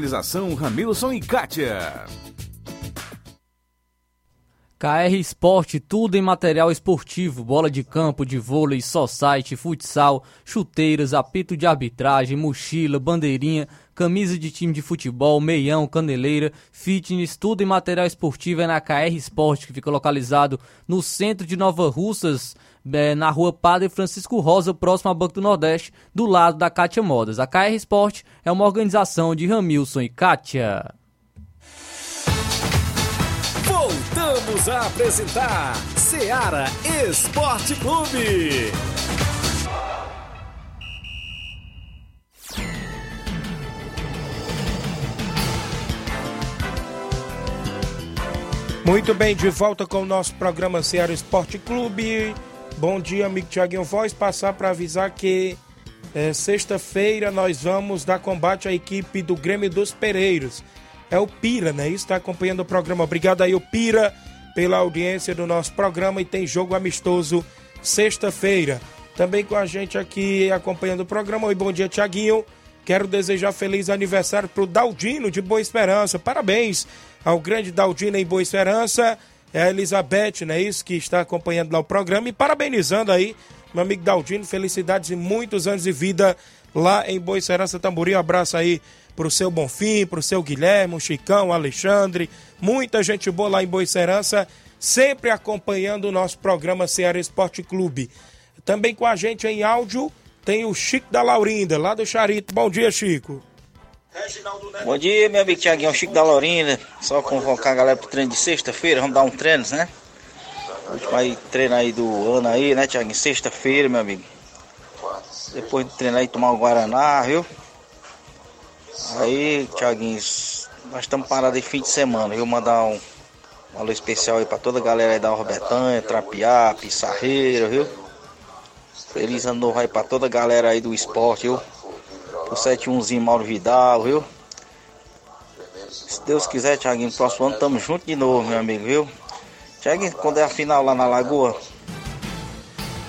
Organização Ramilson e Kátia. KR Esporte, tudo em material esportivo, bola de campo, de vôlei, society, futsal, chuteiras, apito de arbitragem, mochila, bandeirinha, camisa de time de futebol, meião, caneleira, fitness, tudo em material esportivo. É na KR Esporte, que fica localizado no centro de Nova Russas, é, na rua Padre Francisco Rosa, próximo ao Banco do Nordeste, do lado da Kátia Modas. A KR Sport é uma organização de Ramilson e Kátia. Voltamos a apresentar Seara Esporte Clube. Muito bem, de volta com o nosso programa Seara Esporte Clube. Bom dia, amigo Tiaguinho Voz. Passar para avisar que é, sexta-feira nós vamos dar combate à equipe do Grêmio dos Pereiros. É o Pira, né? Está acompanhando o programa. Obrigado aí, o Pira, pela audiência do nosso programa e tem jogo amistoso sexta-feira. Também com a gente aqui acompanhando o programa. Oi, bom dia, Tiaguinho. Quero desejar feliz aniversário para o Daldino de Boa Esperança. Parabéns ao grande Daldino em Boa Esperança é a Elizabeth, né? Isso que está acompanhando lá o programa e parabenizando aí meu amigo Daldino. Felicidades e muitos anos de vida lá em Boa Serança Tamboril. Um abraço aí pro seu Bonfim, pro seu Guilherme, o Chicão, o Alexandre. Muita gente boa lá em Boa Serança, sempre acompanhando o nosso programa Ceará Esporte Clube. Também com a gente em áudio tem o Chico da Laurinda, lá do Charito. Bom dia, Chico. Bom dia, meu amigo Tiaguinho, Chico da Laurinda. Só convocar a galera pro treino de sexta-feira, vamos dar um treino, né? Vai treinar aí do ano aí, né, Tiaguinho? Sexta-feira, meu amigo. Depois de treinar aí, tomar o Guaraná, viu? Aí, Tiaguinho, nós estamos parados aí fim de semana, viu? Mandar um, um alô especial aí pra toda a galera aí da Robertanha, Trapiá, Pissarreira, viu? Feliz ano novo aí pra toda a galera aí do esporte, viu? O 71zinho Mauro Vidal, viu? Se Deus quiser, Thiaguinho, próximo ano tamo junto de novo, meu amigo, viu? Thiaguinho, quando é a final lá na Lagoa?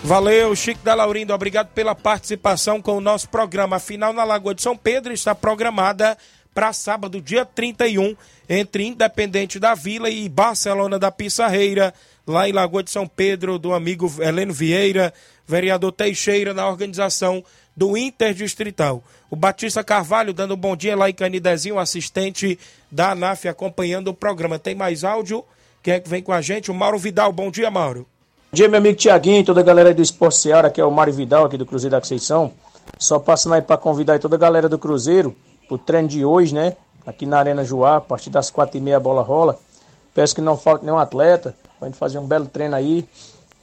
Valeu, Chico da Laurindo, obrigado pela participação com o nosso programa. A final na Lagoa de São Pedro está programada para sábado, dia 31, entre Independente da Vila e Barcelona da Pissarreira, lá em Lagoa de São Pedro, do amigo Heleno Vieira, vereador Teixeira, na organização do Interdistrital. O Batista Carvalho dando um bom dia lá em Canidezinho, assistente da ANAF acompanhando o programa. Tem mais áudio? Quem é que vem com a gente? O Mauro Vidal. Bom dia, Mauro. Bom dia, meu amigo Tiaguinho, toda a galera do Esporte Seara, que é o Mário Vidal aqui do Cruzeiro da Conceição. Só passando aí para convidar aí toda a galera do Cruzeiro pro treino de hoje, né? Aqui na Arena Joá, a partir das quatro e meia a bola rola. Peço que não falte nenhum atleta, pra gente fazer um belo treino aí.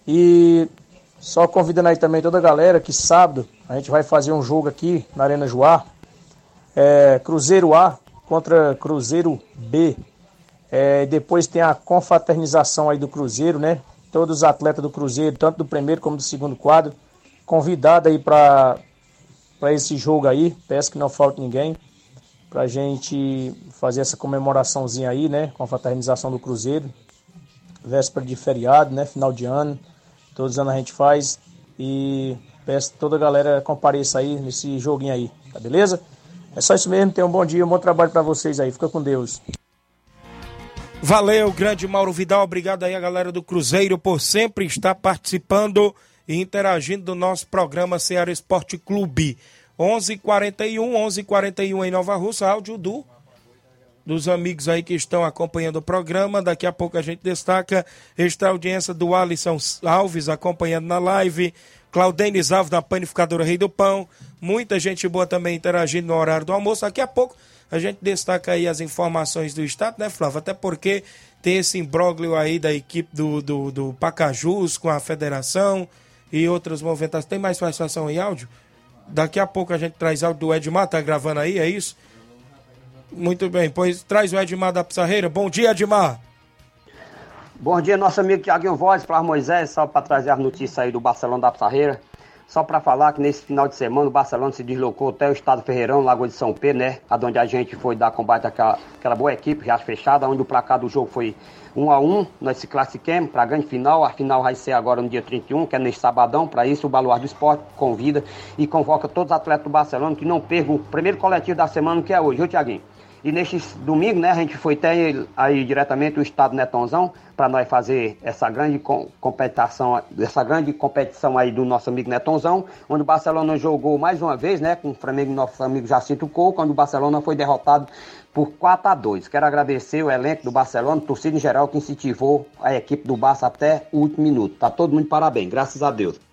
E só convidando aí também toda a galera que sábado a gente vai fazer um jogo aqui na Arena Joá. É, Cruzeiro A contra Cruzeiro B. É, depois tem a confraternização aí do Cruzeiro, né? Todos os atletas do Cruzeiro, tanto do primeiro como do segundo quadro, convidado aí para esse jogo aí. Peço que não falte ninguém. Pra gente fazer essa comemoraçãozinha aí, né? Com a fraternização do Cruzeiro. Véspera de feriado, né? Final de ano. Todos os anos a gente faz e peço que toda a galera compareça aí nesse joguinho aí, tá beleza? É só isso mesmo, tenham um bom dia, um bom trabalho para vocês aí, fica com Deus. Valeu, grande Mauro Vidal. Obrigado aí a galera do Cruzeiro por sempre estar participando e interagindo do nosso programa Ceará Esporte Clube. 11:41, 11:41 em Nova Russa, áudio do dos amigos aí que estão acompanhando o programa. Daqui a pouco a gente destaca esta audiência do Alisson Alves acompanhando na live. Claudenis Alves da Panificadora Rei do Pão. Muita gente boa também interagindo no horário do almoço. Daqui a pouco a gente destaca aí as informações do Estado, né, Flávio? Até porque tem esse imbróglio aí da equipe do, do, do Pacajus com a federação e outras movimentações. Tem mais participação em áudio? Daqui a pouco a gente traz áudio do Edmar, tá gravando aí, é isso? Muito bem, pois traz o Edmar da Pissarreira. Bom dia, Edmar. Bom dia, nosso amigo Tiaguinho Voz, para Moisés, só para trazer as notícias aí do Barcelona da Pissarreira. Só para falar que nesse final de semana o Barcelona se deslocou até o estado Ferreirão, Lagoa de São Pedro, né? Onde a gente foi dar combate àquela, boa equipe, já fechada, onde o placar do jogo foi 1 a 1 Nós se classificamos para a grande final. A final vai ser agora no dia 31, que é neste sabadão. Para isso, o Baluar do Esporte convida e convoca todos os atletas do Barcelona que não percam o primeiro coletivo da semana, que é hoje, viu, Tiaguinho? E neste domingo, né, a gente foi até aí diretamente o estado Netonzão para nós fazer essa grande competição, essa grande competição aí do nosso amigo Netonzão, onde o Barcelona jogou mais uma vez, né, com o Flamengo, nosso amigo Jacinto Cou, quando o Barcelona foi derrotado por 4 a 2. Quero agradecer o elenco do Barcelona, torcida em geral que incentivou a equipe do Barça até o último minuto. Tá todo mundo parabéns, graças a Deus.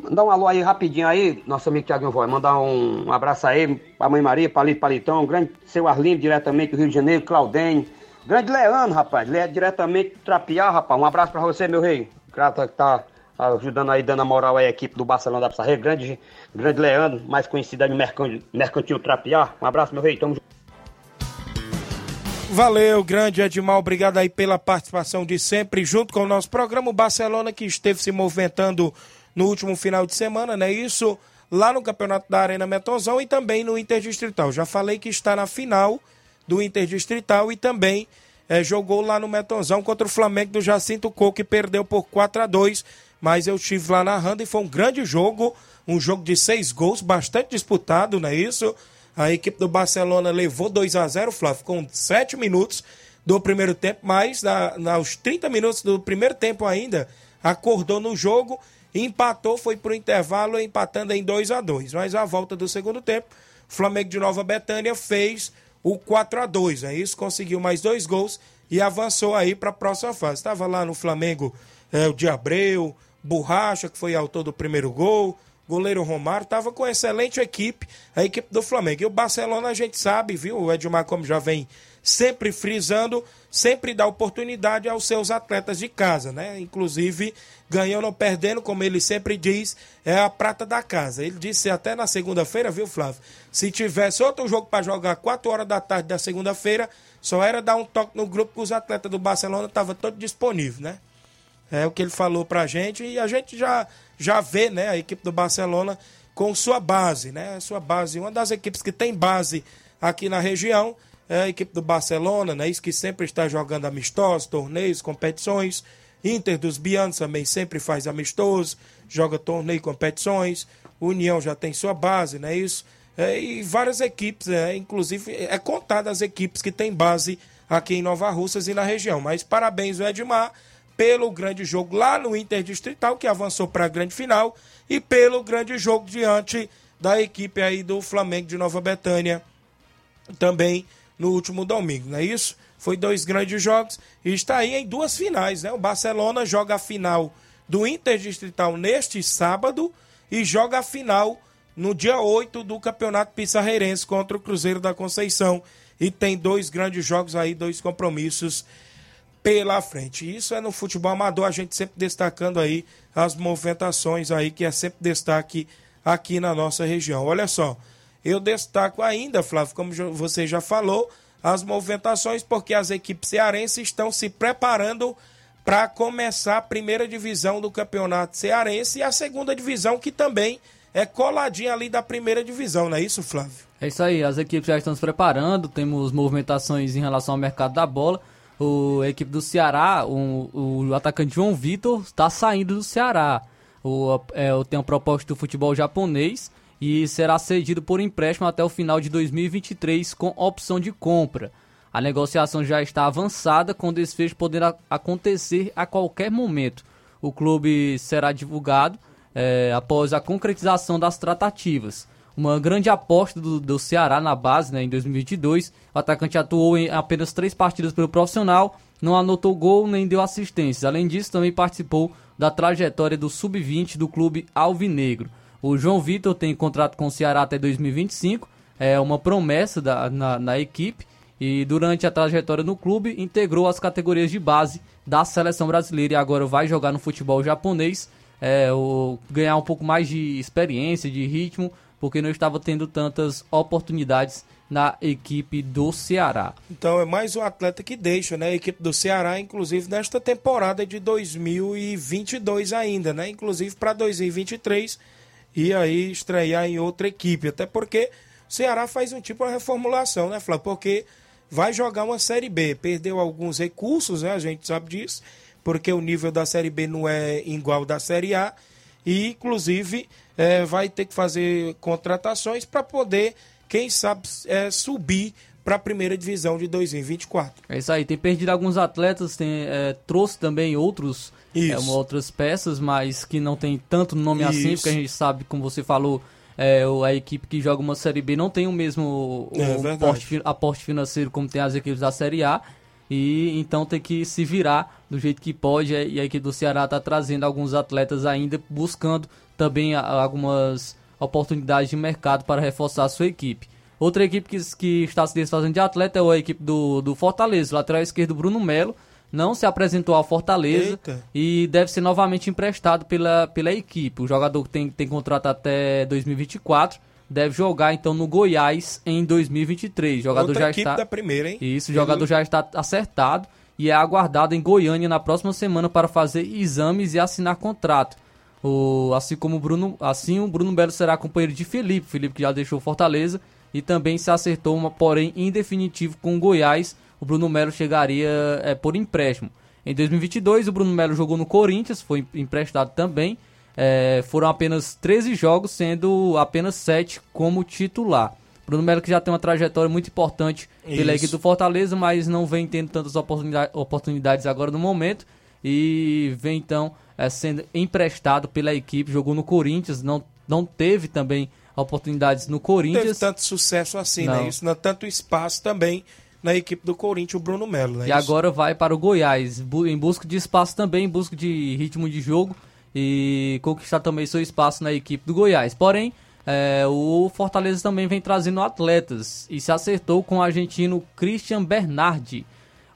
Mandar um alô aí rapidinho aí, nosso amigo Tiaguinho Voz. Mandar um, abraço aí pra Mãe Maria, Palito Palitão, grande seu Arlindo, diretamente do Rio de Janeiro, Claudem. Grande Leandro, rapaz, Le, diretamente do Trapiá, rapaz. Um abraço pra você, meu rei. Grato que tá ajudando aí, dando a moral aí à equipe do Barcelona da Pissarreira. Grande, grande Leandro, mais conhecido aí no Mercantil, Mercantil Trapiá. Um abraço, meu rei. Tamo junto. Valeu, grande Edmar, obrigado aí pela participação de sempre, junto com o nosso programa, o Barcelona que esteve se movimentando no último final de semana, né? Isso lá no Campeonato da Arena Metonzão e também no Interdistrital. Já falei que está na final do Interdistrital e também é, jogou lá no Metonzão contra o Flamengo do Jacinto Coco, que perdeu por 4 a 2 mas eu estive lá narrando e foi um grande jogo, um jogo de seis gols, bastante disputado, não é isso? A equipe do Barcelona levou 2 a 0 Flávio, com 7 minutos do primeiro tempo, mas na, aos 30 minutos do primeiro tempo ainda, acordou no jogo empatou, foi para o intervalo empatando em 2 a 2 Mas a volta do segundo tempo, Flamengo de Nova Betânia fez o 4 a 2 é isso, conseguiu mais dois gols e avançou aí para a próxima fase. Estava lá no Flamengo é, o de Abreu, Borracha, que foi autor do primeiro gol, goleiro Romário, estava com excelente equipe, a equipe do Flamengo. E o Barcelona a gente sabe, viu? O Edmar, como já vem sempre frisando, sempre dá oportunidade aos seus atletas de casa, né? Inclusive, ganhando ou perdendo, como ele sempre diz, é a prata da casa. Ele disse até na segunda-feira, viu, Flávio? Se tivesse outro jogo para jogar 4 horas da tarde da segunda-feira, só era dar um toque no grupo que os atletas do Barcelona estavam todos disponíveis, né? É o que ele falou pra gente e a gente já, já vê, né, a equipe do Barcelona com sua base, né? Sua base, uma das equipes que tem base aqui na região é a equipe do Barcelona, né? Isso que sempre está jogando amistosos, torneios, competições. Inter dos Bianos também sempre faz amistoso, joga torneio competições. União já tem sua base, não é isso? É, e várias equipes, é, inclusive é contada as equipes que tem base aqui em Nova Russas e na região. Mas parabéns, o Edmar, pelo grande jogo lá no Interdistrital, que avançou para a grande final, e pelo grande jogo diante da equipe aí do Flamengo de Nova Betânia, também no último domingo, não é isso? Foi dois grandes jogos e está aí em duas finais, né? O Barcelona joga a final do Interdistrital neste sábado e joga a final no dia 8 do Campeonato Pissarreirense contra o Cruzeiro da Conceição. E tem dois grandes jogos aí, dois compromissos pela frente. Isso é no futebol amador, a gente sempre destacando aí as movimentações aí, que é sempre destaque aqui na nossa região. Olha só, eu destaco ainda, Flávio, como você já falou, as movimentações, porque as equipes cearenses estão se preparando para começar a primeira divisão do campeonato cearense e a segunda divisão, que também é coladinha ali da primeira divisão, não é isso, Flávio? É isso aí, as equipes já estão se preparando, temos movimentações em relação ao mercado da bola. O, a equipe do Ceará, o, o atacante João Vitor está saindo do Ceará. O, é, tem uma proposta do futebol japonês e será cedido por empréstimo até o final de 2023 com opção de compra. A negociação já está avançada, com desfecho poderá acontecer a qualquer momento. O clube será divulgado é, após a concretização das tratativas. Uma grande aposta do, do Ceará na base né, em 2022. O atacante atuou em apenas três partidas pelo profissional, não anotou gol nem deu assistências. Além disso, também participou da trajetória do sub-20 do clube Alvinegro. O João Vitor tem contrato com o Ceará até 2025, é uma promessa da, na, na equipe e durante a trajetória no clube integrou as categorias de base da seleção brasileira e agora vai jogar no futebol japonês, é, o, ganhar um pouco mais de experiência, de ritmo, porque não estava tendo tantas oportunidades na equipe do Ceará. Então é mais um atleta que deixa, né? A equipe do Ceará, inclusive nesta temporada de 2022 ainda, né? Inclusive para 2023 e aí estrear em outra equipe, até porque o Ceará faz um tipo de reformulação, né, Flávio? Porque vai jogar uma Série B, perdeu alguns recursos, né? A gente sabe disso, porque o nível da Série B não é igual da Série A e inclusive é, vai ter que fazer contratações para poder, quem sabe, é, subir para a primeira divisão de 2024. É isso aí, tem perdido alguns atletas, tem, é, trouxe também outros é, outras peças, mas que não tem tanto nome assim, isso. assim, porque a gente sabe, como você falou, é, a equipe que joga uma Série B não tem o mesmo o, é, aporte, aporte financeiro como tem as equipes da Série A. E então tem que se virar do jeito que pode. E a equipe do Ceará está trazendo alguns atletas ainda, buscando também algumas oportunidades de mercado para reforçar a sua equipe. Outra equipe que, que está se desfazendo de atleta é a equipe do, do Fortaleza, lateral esquerdo Bruno Melo. Não se apresentou ao Fortaleza Eita. e deve ser novamente emprestado pela, pela equipe. O jogador tem, tem contrato até 2024 deve jogar então no Goiás em 2023. O jogador Outra já está da primeira, hein? Isso, o jogador já está acertado e é aguardado em Goiânia na próxima semana para fazer exames e assinar contrato. O, assim como o Bruno, assim o Bruno Belo será companheiro de Felipe, Felipe que já deixou Fortaleza e também se acertou uma, porém em definitivo com o Goiás. O Bruno Melo chegaria é, por empréstimo. Em 2022 o Bruno Melo jogou no Corinthians, foi emprestado também. É, foram apenas 13 jogos, sendo apenas 7 como titular. Bruno Melo que já tem uma trajetória muito importante pela equipe do Fortaleza, mas não vem tendo tantas oportunidade, oportunidades agora no momento. E vem então é, sendo emprestado pela equipe, jogou no Corinthians, não, não teve também oportunidades no Corinthians. Não teve tanto sucesso assim, né? não. né? Isso não tanto espaço também na equipe do Corinthians, o Bruno Melo. Né? E agora vai para o Goiás, em busca de espaço também, em busca de ritmo de jogo e conquistar também seu espaço na equipe do Goiás. Porém, é, o Fortaleza também vem trazendo atletas e se acertou com o argentino Christian Bernardi.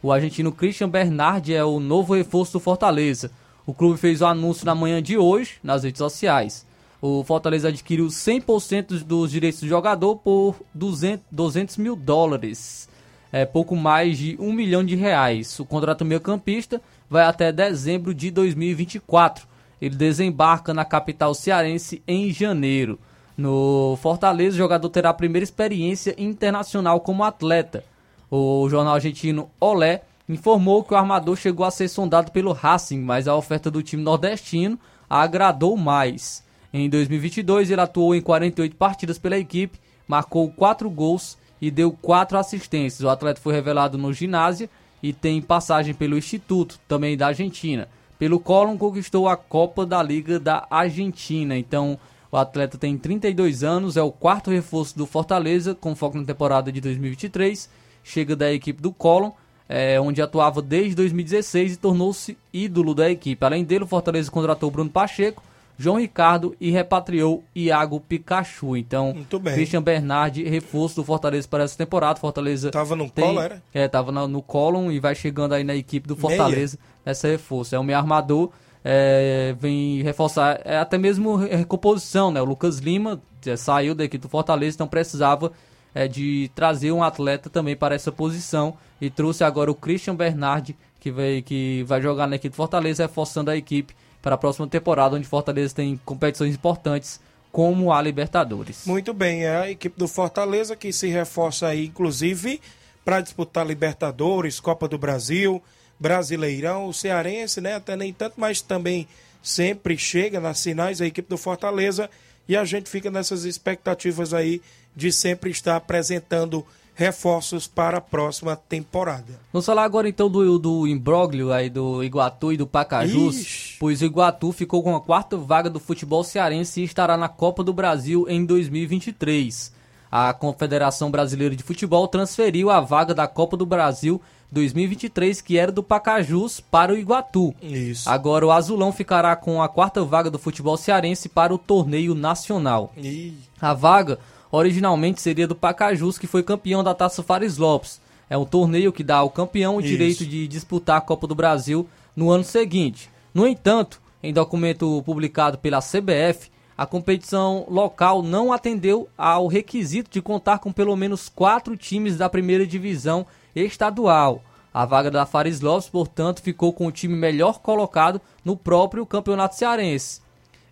O argentino Christian Bernardi é o novo reforço do Fortaleza. O clube fez o anúncio na manhã de hoje nas redes sociais. O Fortaleza adquiriu 100% dos direitos do jogador por 200, 200 mil dólares. É pouco mais de um milhão de reais. O contrato meio-campista vai até dezembro de 2024 ele desembarca na capital cearense em janeiro. No Fortaleza, o jogador terá a primeira experiência internacional como atleta. O jornal argentino Olé informou que o armador chegou a ser sondado pelo Racing, mas a oferta do time nordestino agradou mais. Em 2022, ele atuou em 48 partidas pela equipe, marcou 4 gols e deu 4 assistências. O atleta foi revelado no ginásio e tem passagem pelo Instituto, também da Argentina. Pelo Colón conquistou a Copa da Liga da Argentina. Então, o atleta tem 32 anos, é o quarto reforço do Fortaleza, com foco na temporada de 2023. Chega da equipe do Colón, é, onde atuava desde 2016 e tornou-se ídolo da equipe. Além dele, o Fortaleza contratou Bruno Pacheco, João Ricardo e repatriou Iago Pikachu. Então, Christian Bernardi, reforço do Fortaleza para essa temporada. Fortaleza tava no tem, Colón, era? É, tava no, no Colón e vai chegando aí na equipe do Fortaleza Meia. nessa reforço. É um meio armador, é, vem reforçar é, até mesmo recomposição, né? O Lucas Lima é, saiu da equipe do Fortaleza, então precisava é, de trazer um atleta também para essa posição e trouxe agora o Christian Bernardi que vai, que vai jogar na equipe do Fortaleza, reforçando a equipe para a próxima temporada, onde Fortaleza tem competições importantes como a Libertadores. Muito bem, é a equipe do Fortaleza que se reforça aí, inclusive, para disputar Libertadores, Copa do Brasil, Brasileirão, o Cearense, né? Até nem tanto, mas também sempre chega nas finais a equipe do Fortaleza e a gente fica nessas expectativas aí de sempre estar apresentando reforços para a próxima temporada. Vamos falar agora então do, do imbróglio aí do Iguatu e do Pacajus, Ixi. pois o Iguatu ficou com a quarta vaga do futebol cearense e estará na Copa do Brasil em 2023. A Confederação Brasileira de Futebol transferiu a vaga da Copa do Brasil 2023, que era do Pacajus, para o Iguatu. Isso. Agora o Azulão ficará com a quarta vaga do futebol cearense para o torneio nacional. Ih, A vaga originalmente seria do Pacajus, que foi campeão da Taça Fares Lopes. É um torneio que dá ao campeão o Isso. direito de disputar a Copa do Brasil no ano seguinte. No entanto, em documento publicado pela CBF, a competição local não atendeu ao requisito de contar com pelo menos quatro times da primeira divisão estadual. A vaga da Fares Lopes, portanto, ficou com o time melhor colocado no próprio campeonato cearense.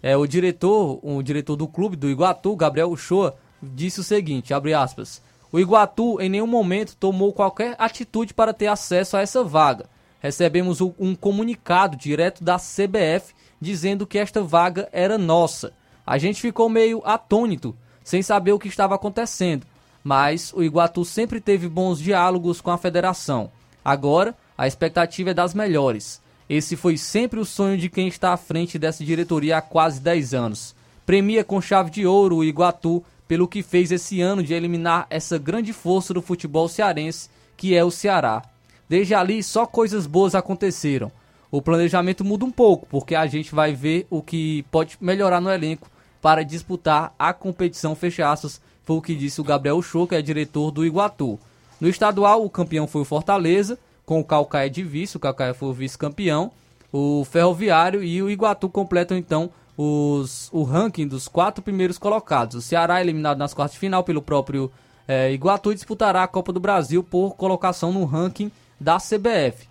É, o diretor, o diretor do clube do Iguatu, Gabriel Uchoa, disse o seguinte, abre aspas, o Iguatu em nenhum momento tomou qualquer atitude para ter acesso a essa vaga. Recebemos um comunicado direto da CBF dizendo que esta vaga era nossa. A gente ficou meio atônito, sem saber o que estava acontecendo, mas o Iguatu sempre teve bons diálogos com a federação. Agora, a expectativa é das melhores. Esse foi sempre o sonho de quem está à frente dessa diretoria há quase 10 anos. Premia com chave de ouro o Iguatu pelo que fez esse ano de eliminar essa grande força do futebol cearense, que é o Ceará. Desde ali, só coisas boas aconteceram. O planejamento muda um pouco, porque a gente vai ver o que pode melhorar no elenco para disputar a competição fecha foi o que disse o Gabriel Show, que é diretor do Iguatu. No estadual, o campeão foi o Fortaleza, com o Calcaia de vice, o Calcaia foi o vice-campeão, o Ferroviário e o Iguatu completam então os, o ranking dos quatro primeiros colocados. O Ceará eliminado nas quartas de final pelo próprio eh, Iguatu disputará a Copa do Brasil por colocação no ranking da CBF.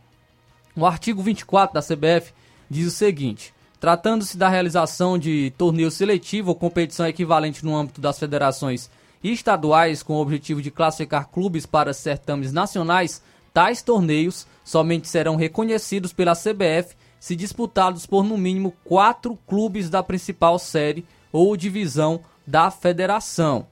O artigo 24 da CBF diz o seguinte: tratando-se da realização de torneio seletivo ou competição equivalente no âmbito das federações estaduais com o objetivo de classificar clubes para certames nacionais, tais torneios somente serão reconhecidos pela CBF se disputados por no mínimo quatro clubes da principal série ou divisão da federação.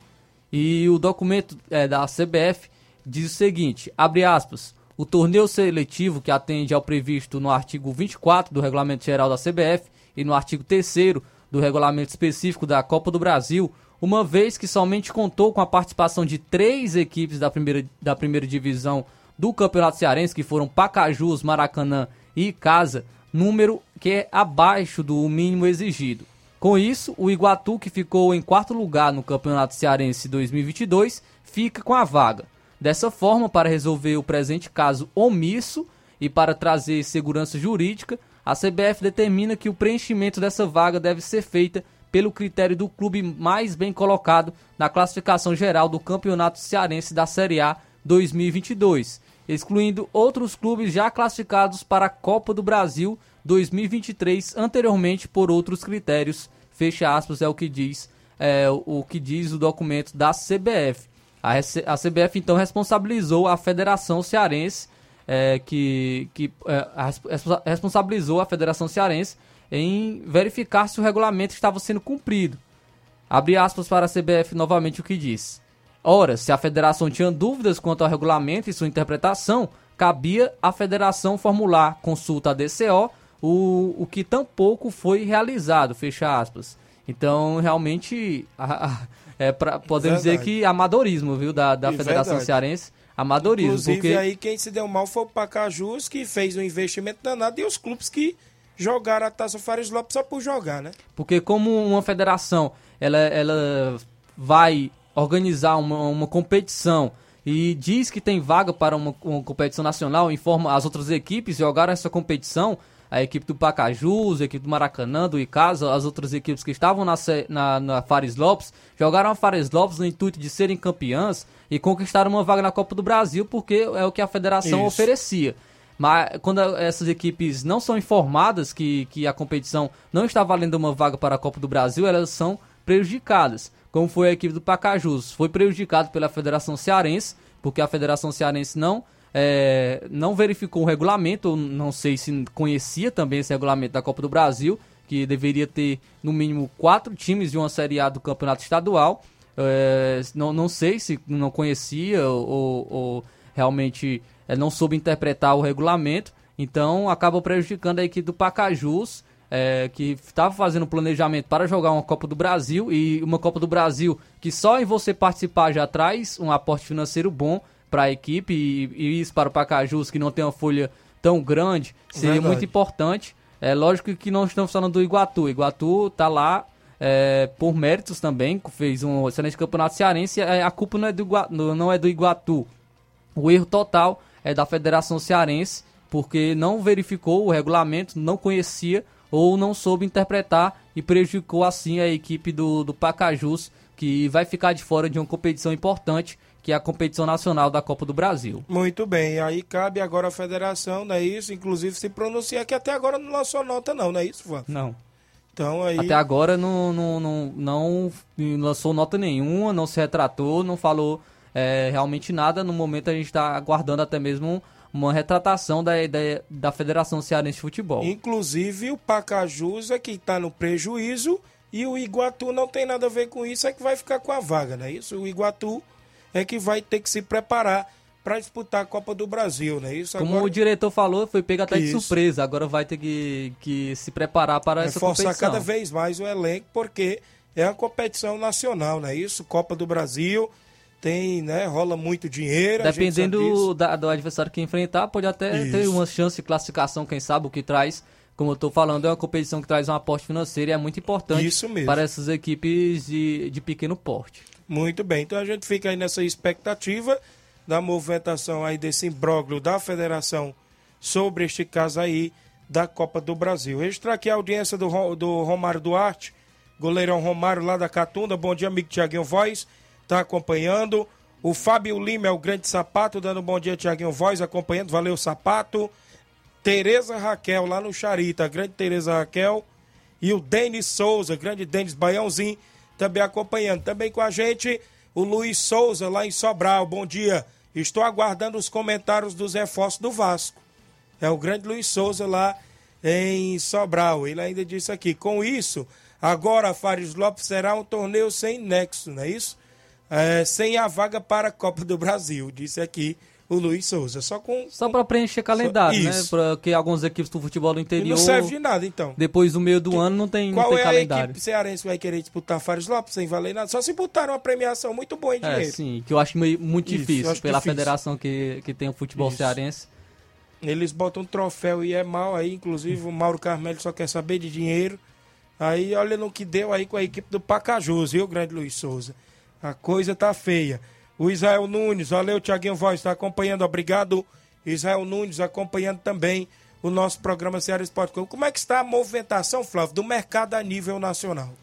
E o documento é, da CBF diz o seguinte, abre aspas, o torneio seletivo que atende ao previsto no artigo 24 do Regulamento Geral da CBF e no artigo 3 do Regulamento Específico da Copa do Brasil, uma vez que somente contou com a participação de três equipes da primeira, da primeira divisão do Campeonato Cearense, que foram Pacajus, Maracanã e Casa, número que é abaixo do mínimo exigido. Com isso, o Iguatu, que ficou em quarto lugar no Campeonato Cearense 2022, fica com a vaga. Dessa forma, para resolver o presente caso omisso e para trazer segurança jurídica, a CBF determina que o preenchimento dessa vaga deve ser feita pelo critério do clube mais bem colocado na classificação geral do Campeonato Cearense da Série A 2022, excluindo outros clubes já classificados para a Copa do Brasil 2023 anteriormente por outros critérios. Fecha aspas é o que diz é, o que diz o documento da CBF. A, a CBF então responsabilizou a Federação Cearense é, que, que é, a res- responsa- responsabilizou a Federação Cearense em verificar se o regulamento estava sendo cumprido. Abre aspas para a CBF novamente o que diz. Ora, se a federação tinha dúvidas quanto ao regulamento e sua interpretação, cabia à federação formular consulta à DCO, o, o que tampouco foi realizado, fecha aspas. Então, realmente, a- a- é pra, podemos dizer Verdade. que amadorismo, viu, da, da E Federação verdade. Cearense, amadorismo, Inclusive, porque... aí quem se deu mal foi o Pacajus, que fez um investimento danado, e os clubes que jogaram a Taça Fares Lopes só por jogar, né? Porque como uma federação ela, ela vai organizar uma, uma competição e diz que tem vaga para uma, uma competição nacional, informa as outras equipes jogaram essa competição, a equipe do Pacajus, a equipe do Maracanã, do Icasa, as outras equipes que estavam na, na, na Fares Lopes, jogaram a Fares Lopes no intuito de serem campeãs e conquistaram uma vaga na Copa do Brasil, porque é o que a federação Isso. oferecia. Mas quando essas equipes não são informadas que, que a competição não está valendo uma vaga para a Copa do Brasil, elas são prejudicadas. Como foi a equipe do Pacajus. Foi prejudicado pela Federação Cearense, porque a Federação Cearense não, é, não verificou o regulamento, não sei se conhecia também esse regulamento da Copa do Brasil, que deveria ter no mínimo quatro times de uma Série A do Campeonato Estadual. É, não, não sei se não conhecia ou, ou realmente é, não soube interpretar o regulamento, então acaba prejudicando a equipe do Pacajus, é, que estava fazendo planejamento para jogar uma Copa do Brasil e uma Copa do Brasil que só em você participar já traz um aporte financeiro bom para a equipe e, e, isso para o Pacajus que não tem uma folha tão grande seria Verdade. muito importante. É lógico que não estamos falando do Iguatu. Iguatu está lá é, por méritos também, fez um excelente campeonato cearense. É, a culpa não é, do Iguatu, não é do Iguatu. O erro total é da Federação Cearense, porque não verificou o regulamento, não conhecia ou não soube interpretar e prejudicou assim a equipe do, do Pacajus, que vai ficar de fora de uma competição importante que é a competição nacional da Copa do Brasil. Muito bem, aí cabe agora a federação, não é isso? Inclusive se pronunciar que até agora não lançou nota não, não é isso, Fábio? Não. Então aí... Até agora não, não, não, não lançou nota nenhuma, não se retratou, não falou é, realmente nada. No momento a gente está aguardando até mesmo uma retratação da, da, da Federação Cearense de Futebol. Inclusive o Pacajus é que está no prejuízo e o Iguatu não tem nada a ver com isso, é que vai ficar com a vaga, não é isso? O Iguatu é que vai ter que se preparar para disputar a Copa do Brasil, né? Isso Como o diretor falou, foi pego até de surpresa. Agora vai ter que, que se preparar para essa Reforçar competição. cada vez mais o elenco, porque é uma competição nacional, né? Isso, Copa do Brasil, tem, né? Rola muito dinheiro. Dependendo da, do adversário que enfrentar, pode até Isso. ter uma chance de classificação, quem sabe, o que traz como eu estou falando, é uma competição que traz um aporte financeiro e é muito importante para essas equipes de, de pequeno porte. Muito bem, então a gente fica aí nessa expectativa da movimentação aí desse imbróglio da federação sobre este caso aí da Copa do Brasil. Registrar aqui a audiência do, do Romário Duarte, goleirão Romário lá da Catunda. Bom dia, amigo Tiaguinho Voz, tá acompanhando. O Fábio Lima é o grande sapato, dando um bom dia, Tiaguinho Voz, acompanhando. Valeu, sapato. Tereza Raquel, lá no Charita, grande Tereza Raquel. E o Denis Souza, grande Denis Baiãozinho também acompanhando. Também com a gente o Luiz Souza, lá em Sobral. Bom dia. Estou aguardando os comentários dos reforços do Vasco. É o grande Luiz Souza lá em Sobral. Ele ainda disse aqui: com isso, agora Fares Lopes será um torneio sem nexo, não é isso? É, sem a vaga para a Copa do Brasil, disse aqui o Luiz Souza. Só com. Só para preencher calendário, só... né? Porque algumas equipes do futebol do interior. E não serve de nada, então. Depois do meio do que... ano não tem, Qual não tem é calendário. a equipe cearense que vai querer disputar Fares Lopes sem valer nada? Só se botaram uma premiação muito boa em é, dinheiro. É, sim, que eu acho muito Isso, difícil pela difícil. federação que, que tem o futebol Isso. cearense. Eles botam um troféu e é mal aí, inclusive o Mauro Carmelo só quer saber de dinheiro. Aí olha no que deu aí com a equipe do Pacajus, viu, grande Luiz Souza? A coisa tá feia. O Israel Nunes, valeu, Tiaguinho Voz, está acompanhando, obrigado. Israel Nunes acompanhando também o nosso programa Ceará Esporte Clube. Como é que está a movimentação, Flávio, do mercado a nível nacional?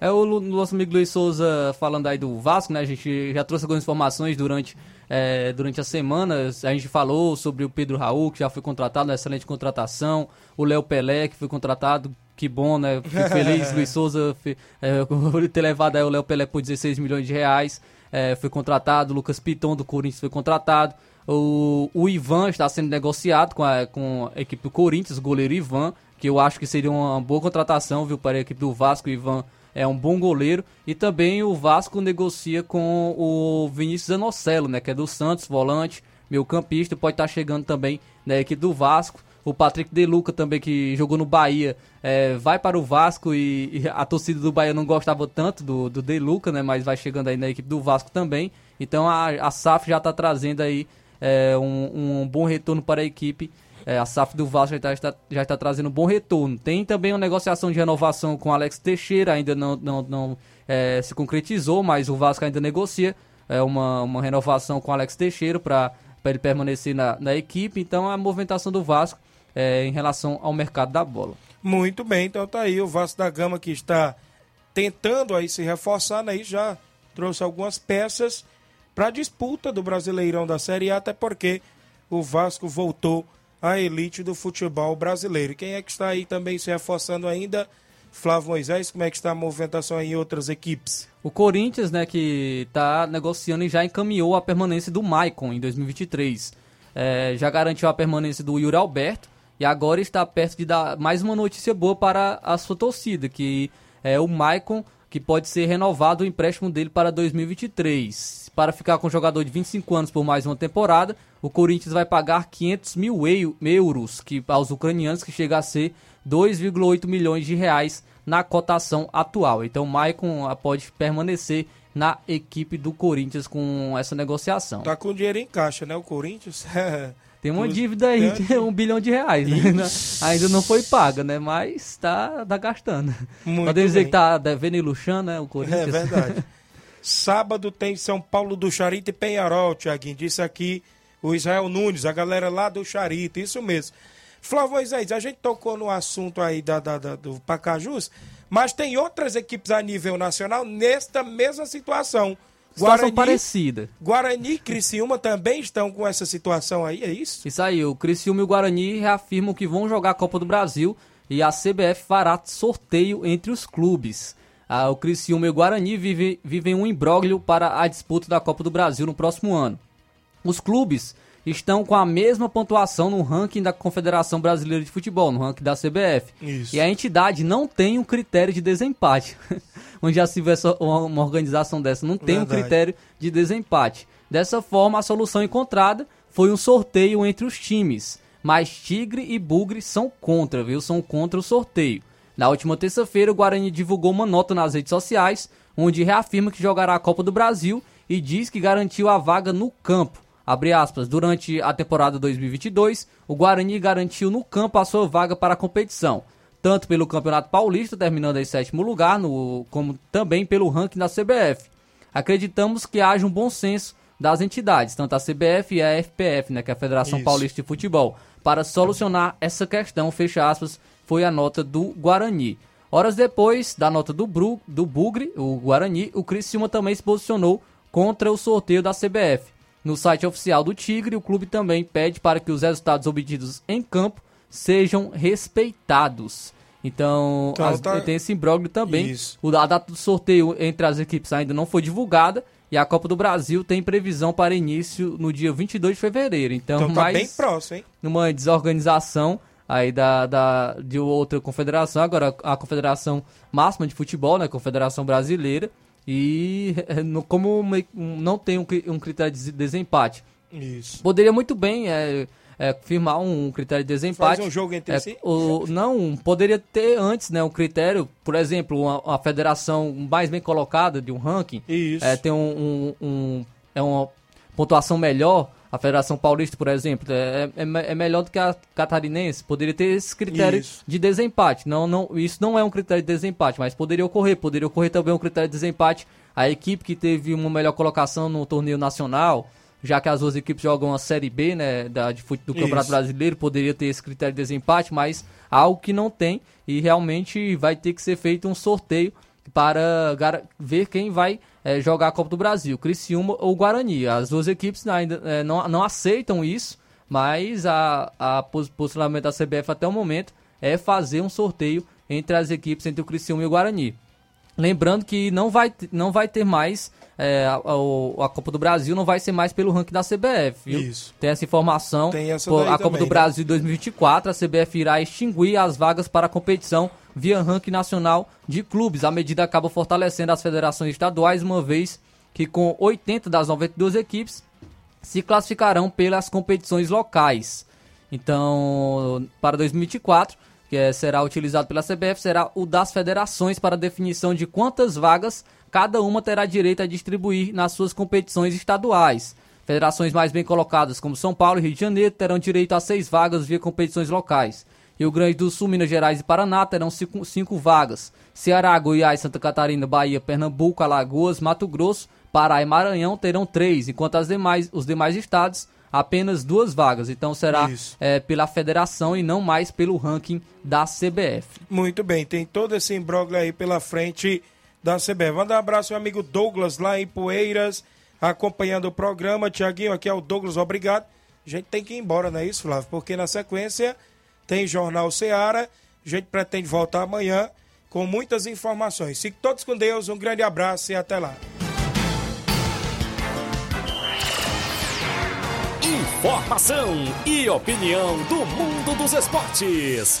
É o nosso amigo Luiz Souza falando aí do Vasco, né? A gente já trouxe algumas informações durante, é, durante as semanas. A gente falou sobre o Pedro Raul, que já foi contratado, uma excelente contratação. O Léo Pelé, que foi contratado. Que bom, né? Fico feliz, Luiz Souza, é, ter levado aí o Léo Pelé por 16 milhões de reais é, foi contratado, o Lucas Piton do Corinthians foi contratado, o, o Ivan está sendo negociado com a, com a equipe do Corinthians, o goleiro Ivan, que eu acho que seria uma boa contratação, viu, para a equipe do Vasco, o Ivan é um bom goleiro, e também o Vasco negocia com o Vinícius Anocelo, né, que é do Santos, volante, meio campista, pode estar chegando também na equipe do Vasco, o Patrick De Luca também, que jogou no Bahia, é, vai para o Vasco e, e, a torcida do Bahia não gostava tanto do, do De Luca, né? Mas vai chegando aí na equipe do Vasco também. Então a, a SAF já está trazendo aí é, um, um, bom retorno para a equipe. É, a SAF do Vasco já está, já está trazendo um bom retorno. Tem também uma negociação de renovação com Alex Teixeira, ainda não, não, não é, se concretizou, mas o Vasco ainda negocia é, uma, uma renovação com Alex Teixeira para ele permanecer na, na equipe. Então a movimentação do Vasco é, em relação ao mercado da bola. Muito bem, então tá aí o Vasco da Gama que está tentando aí se reforçar, né? E já trouxe algumas peças para a disputa do Brasileirão da Série A, até porque o Vasco voltou à elite do futebol brasileiro. Quem é que está aí também se reforçando ainda? Flávio Moisés, como é que está a movimentação em outras equipes? O Corinthians, né, que está negociando e já encaminhou a permanência do Maicon em 2023. É, já garantiu a permanência do Yuri Alberto, e agora está perto de dar mais uma notícia boa para a sua torcida, que é o Maicon, que pode ser renovado o empréstimo dele para 2023. Para ficar com o jogador de 25 anos por mais uma temporada, o Corinthians vai pagar 500 mil euros que, aos ucranianos, que chega a ser 2,8 milhões de reais na cotação atual. Então, o Maicon ah, pode permanecer na equipe do Corinthians com essa negociação. Tá com dinheiro em caixa, né? O Corinthians. Tem uma dívida aí de um bilhão de reais, né? Ainda não foi paga, né? Mas tá, tá gastando. Muito Podemos dizer que tá devendo e luxando, né? O Corinthians. É verdade. Sábado tem São Paulo do Charito e Penharol, Tiaguinho. Disse aqui o Israel Nunes, a galera lá do Charito, isso mesmo. Flávio Moisés, a gente tocou no assunto aí da, da- da- do Pacajus, mas tem outras equipes a nível nacional nesta mesma situação. Situação parecida. Guarani e Criciúma também estão com essa situação aí, é isso? Isso aí, o Criciúma e o Guarani reafirmam que vão jogar a Copa do Brasil e a CBF fará sorteio entre os clubes. Ah, o Criciúma e o Guarani vive- vivem um imbróglio para a disputa da Copa do Brasil no próximo ano. Os clubes estão com a mesma pontuação no ranking da Confederação Brasileira de Futebol, no ranking da CBF. Isso. E a entidade não tem um critério de desempate. Onde já se vê uma, organização dessa, não tem um Verdade. critério de desempate. Dessa forma, a solução encontrada foi um sorteio entre os times. Mas Tigre e Bugre são contra, viu? São contra o sorteio. Na última terça-feira, o Guarani divulgou uma nota nas redes sociais, onde reafirma que jogará a Copa do Brasil e diz que garantiu a vaga no campo. Abre aspas, durante a temporada 2022, o Guarani garantiu no campo a sua vaga para a competição, tanto pelo Campeonato Paulista, terminando em sétimo lugar, no, como também pelo ranking da CBF. Acreditamos que haja um bom senso das entidades, tanto a CBF e a FPF, né, que é a Federação Isso. Paulista de Futebol, para solucionar essa questão, fecha aspas, foi a nota do Guarani. Horas depois da nota do, Bru, do Bugre, o Guarani, o Criciúma também se posicionou contra o sorteio da CBF. No site oficial do Tigre, o clube também pede para que os resultados obtidos em campo sejam respeitados. Então, Então, as- tá- tem esse imbróglio também. Isso. O, a data do sorteio entre as equipes ainda não foi divulgada e a Copa do Brasil tem previsão para início no dia 22 de fevereiro. Então, Então tá mais bem próximo, hein? numa desorganização aí da, da, de outra confederação, agora a confederação máxima de futebol, né, confederação brasileira, e eh, como não tem um, cri- critério de desempate, Isso. poderia muito bem é, é, firmar um critério de desempate. Faz um jogo entre É, si? o- não, poderia ter antes, né, um critério, por exemplo, uma, uma federação mais bem colocada de um ranking, Isso. é, tem um, um- um- é uma pontuação melhor, a Federação Paulista, por exemplo, é, é, me- é melhor do que a catarinense, poderia ter esse critério Isso. de desempate. Não, não, isso não é um critério de desempate, mas poderia ocorrer, poderia ocorrer também um critério de desempate. A equipe que teve uma melhor colocação no torneio nacional, já que as duas equipes jogam a Série B, né, da, de do Campeonato Isso. Brasileiro, poderia ter esse critério de desempate, mas algo que não tem e realmente vai ter que ser feito um sorteio para ver quem vai eh, jogar a Copa do Brasil, Criciúma ou Guarani. As duas equipes ainda eh, não, não aceitam isso, mas a, a pos- posicionamento da CBF até o momento é fazer um sorteio entre as equipes, entre o Criciúma e o Guarani. Lembrando que não vai, não vai ter mais. É, a, a- a Copa do Brasil não vai ser mais pelo ranking da CBF, viu? Isso. Tem essa informação. Tem essa Pô, a Copa também, do né? Brasil 2024, a CBF irá extinguir as vagas para a competição via ranking nacional de clubes. A medida acaba fortalecendo as federações estaduais, uma vez que com 80 das 92 equipes se classificarão pelas competições locais. Então, para 2024, que é- será utilizado pela CBF, será o das federações para definição de quantas vagas cada uma terá direito a distribuir nas suas competições estaduais. Federações mais bem colocadas, como São Paulo e Rio de Janeiro, terão direito a seis vagas via competições locais. Rio Grande do Sul, Minas Gerais e Paraná terão cinco, cinco vagas. Ceará, Goiás, Santa Catarina, Bahia, Pernambuco, Alagoas, Mato Grosso, Pará e Maranhão terão três, enquanto as demais, os demais estados apenas duas vagas. Então será é, pela federação e não mais pelo ranking da CBF. Muito bem, tem todo esse imbróglio aí pela frente da CBF. Manda um abraço ao amigo Douglas lá em Poeiras, acompanhando o programa. Tiaguinho, aqui é o Douglas, obrigado. A gente tem que ir embora, não é isso, Flávio? Porque na sequência tem Jornal Seara. A gente pretende voltar amanhã com muitas informações. Fiquem todos com Deus, um grande abraço e até lá. Informação e opinião do mundo dos esportes.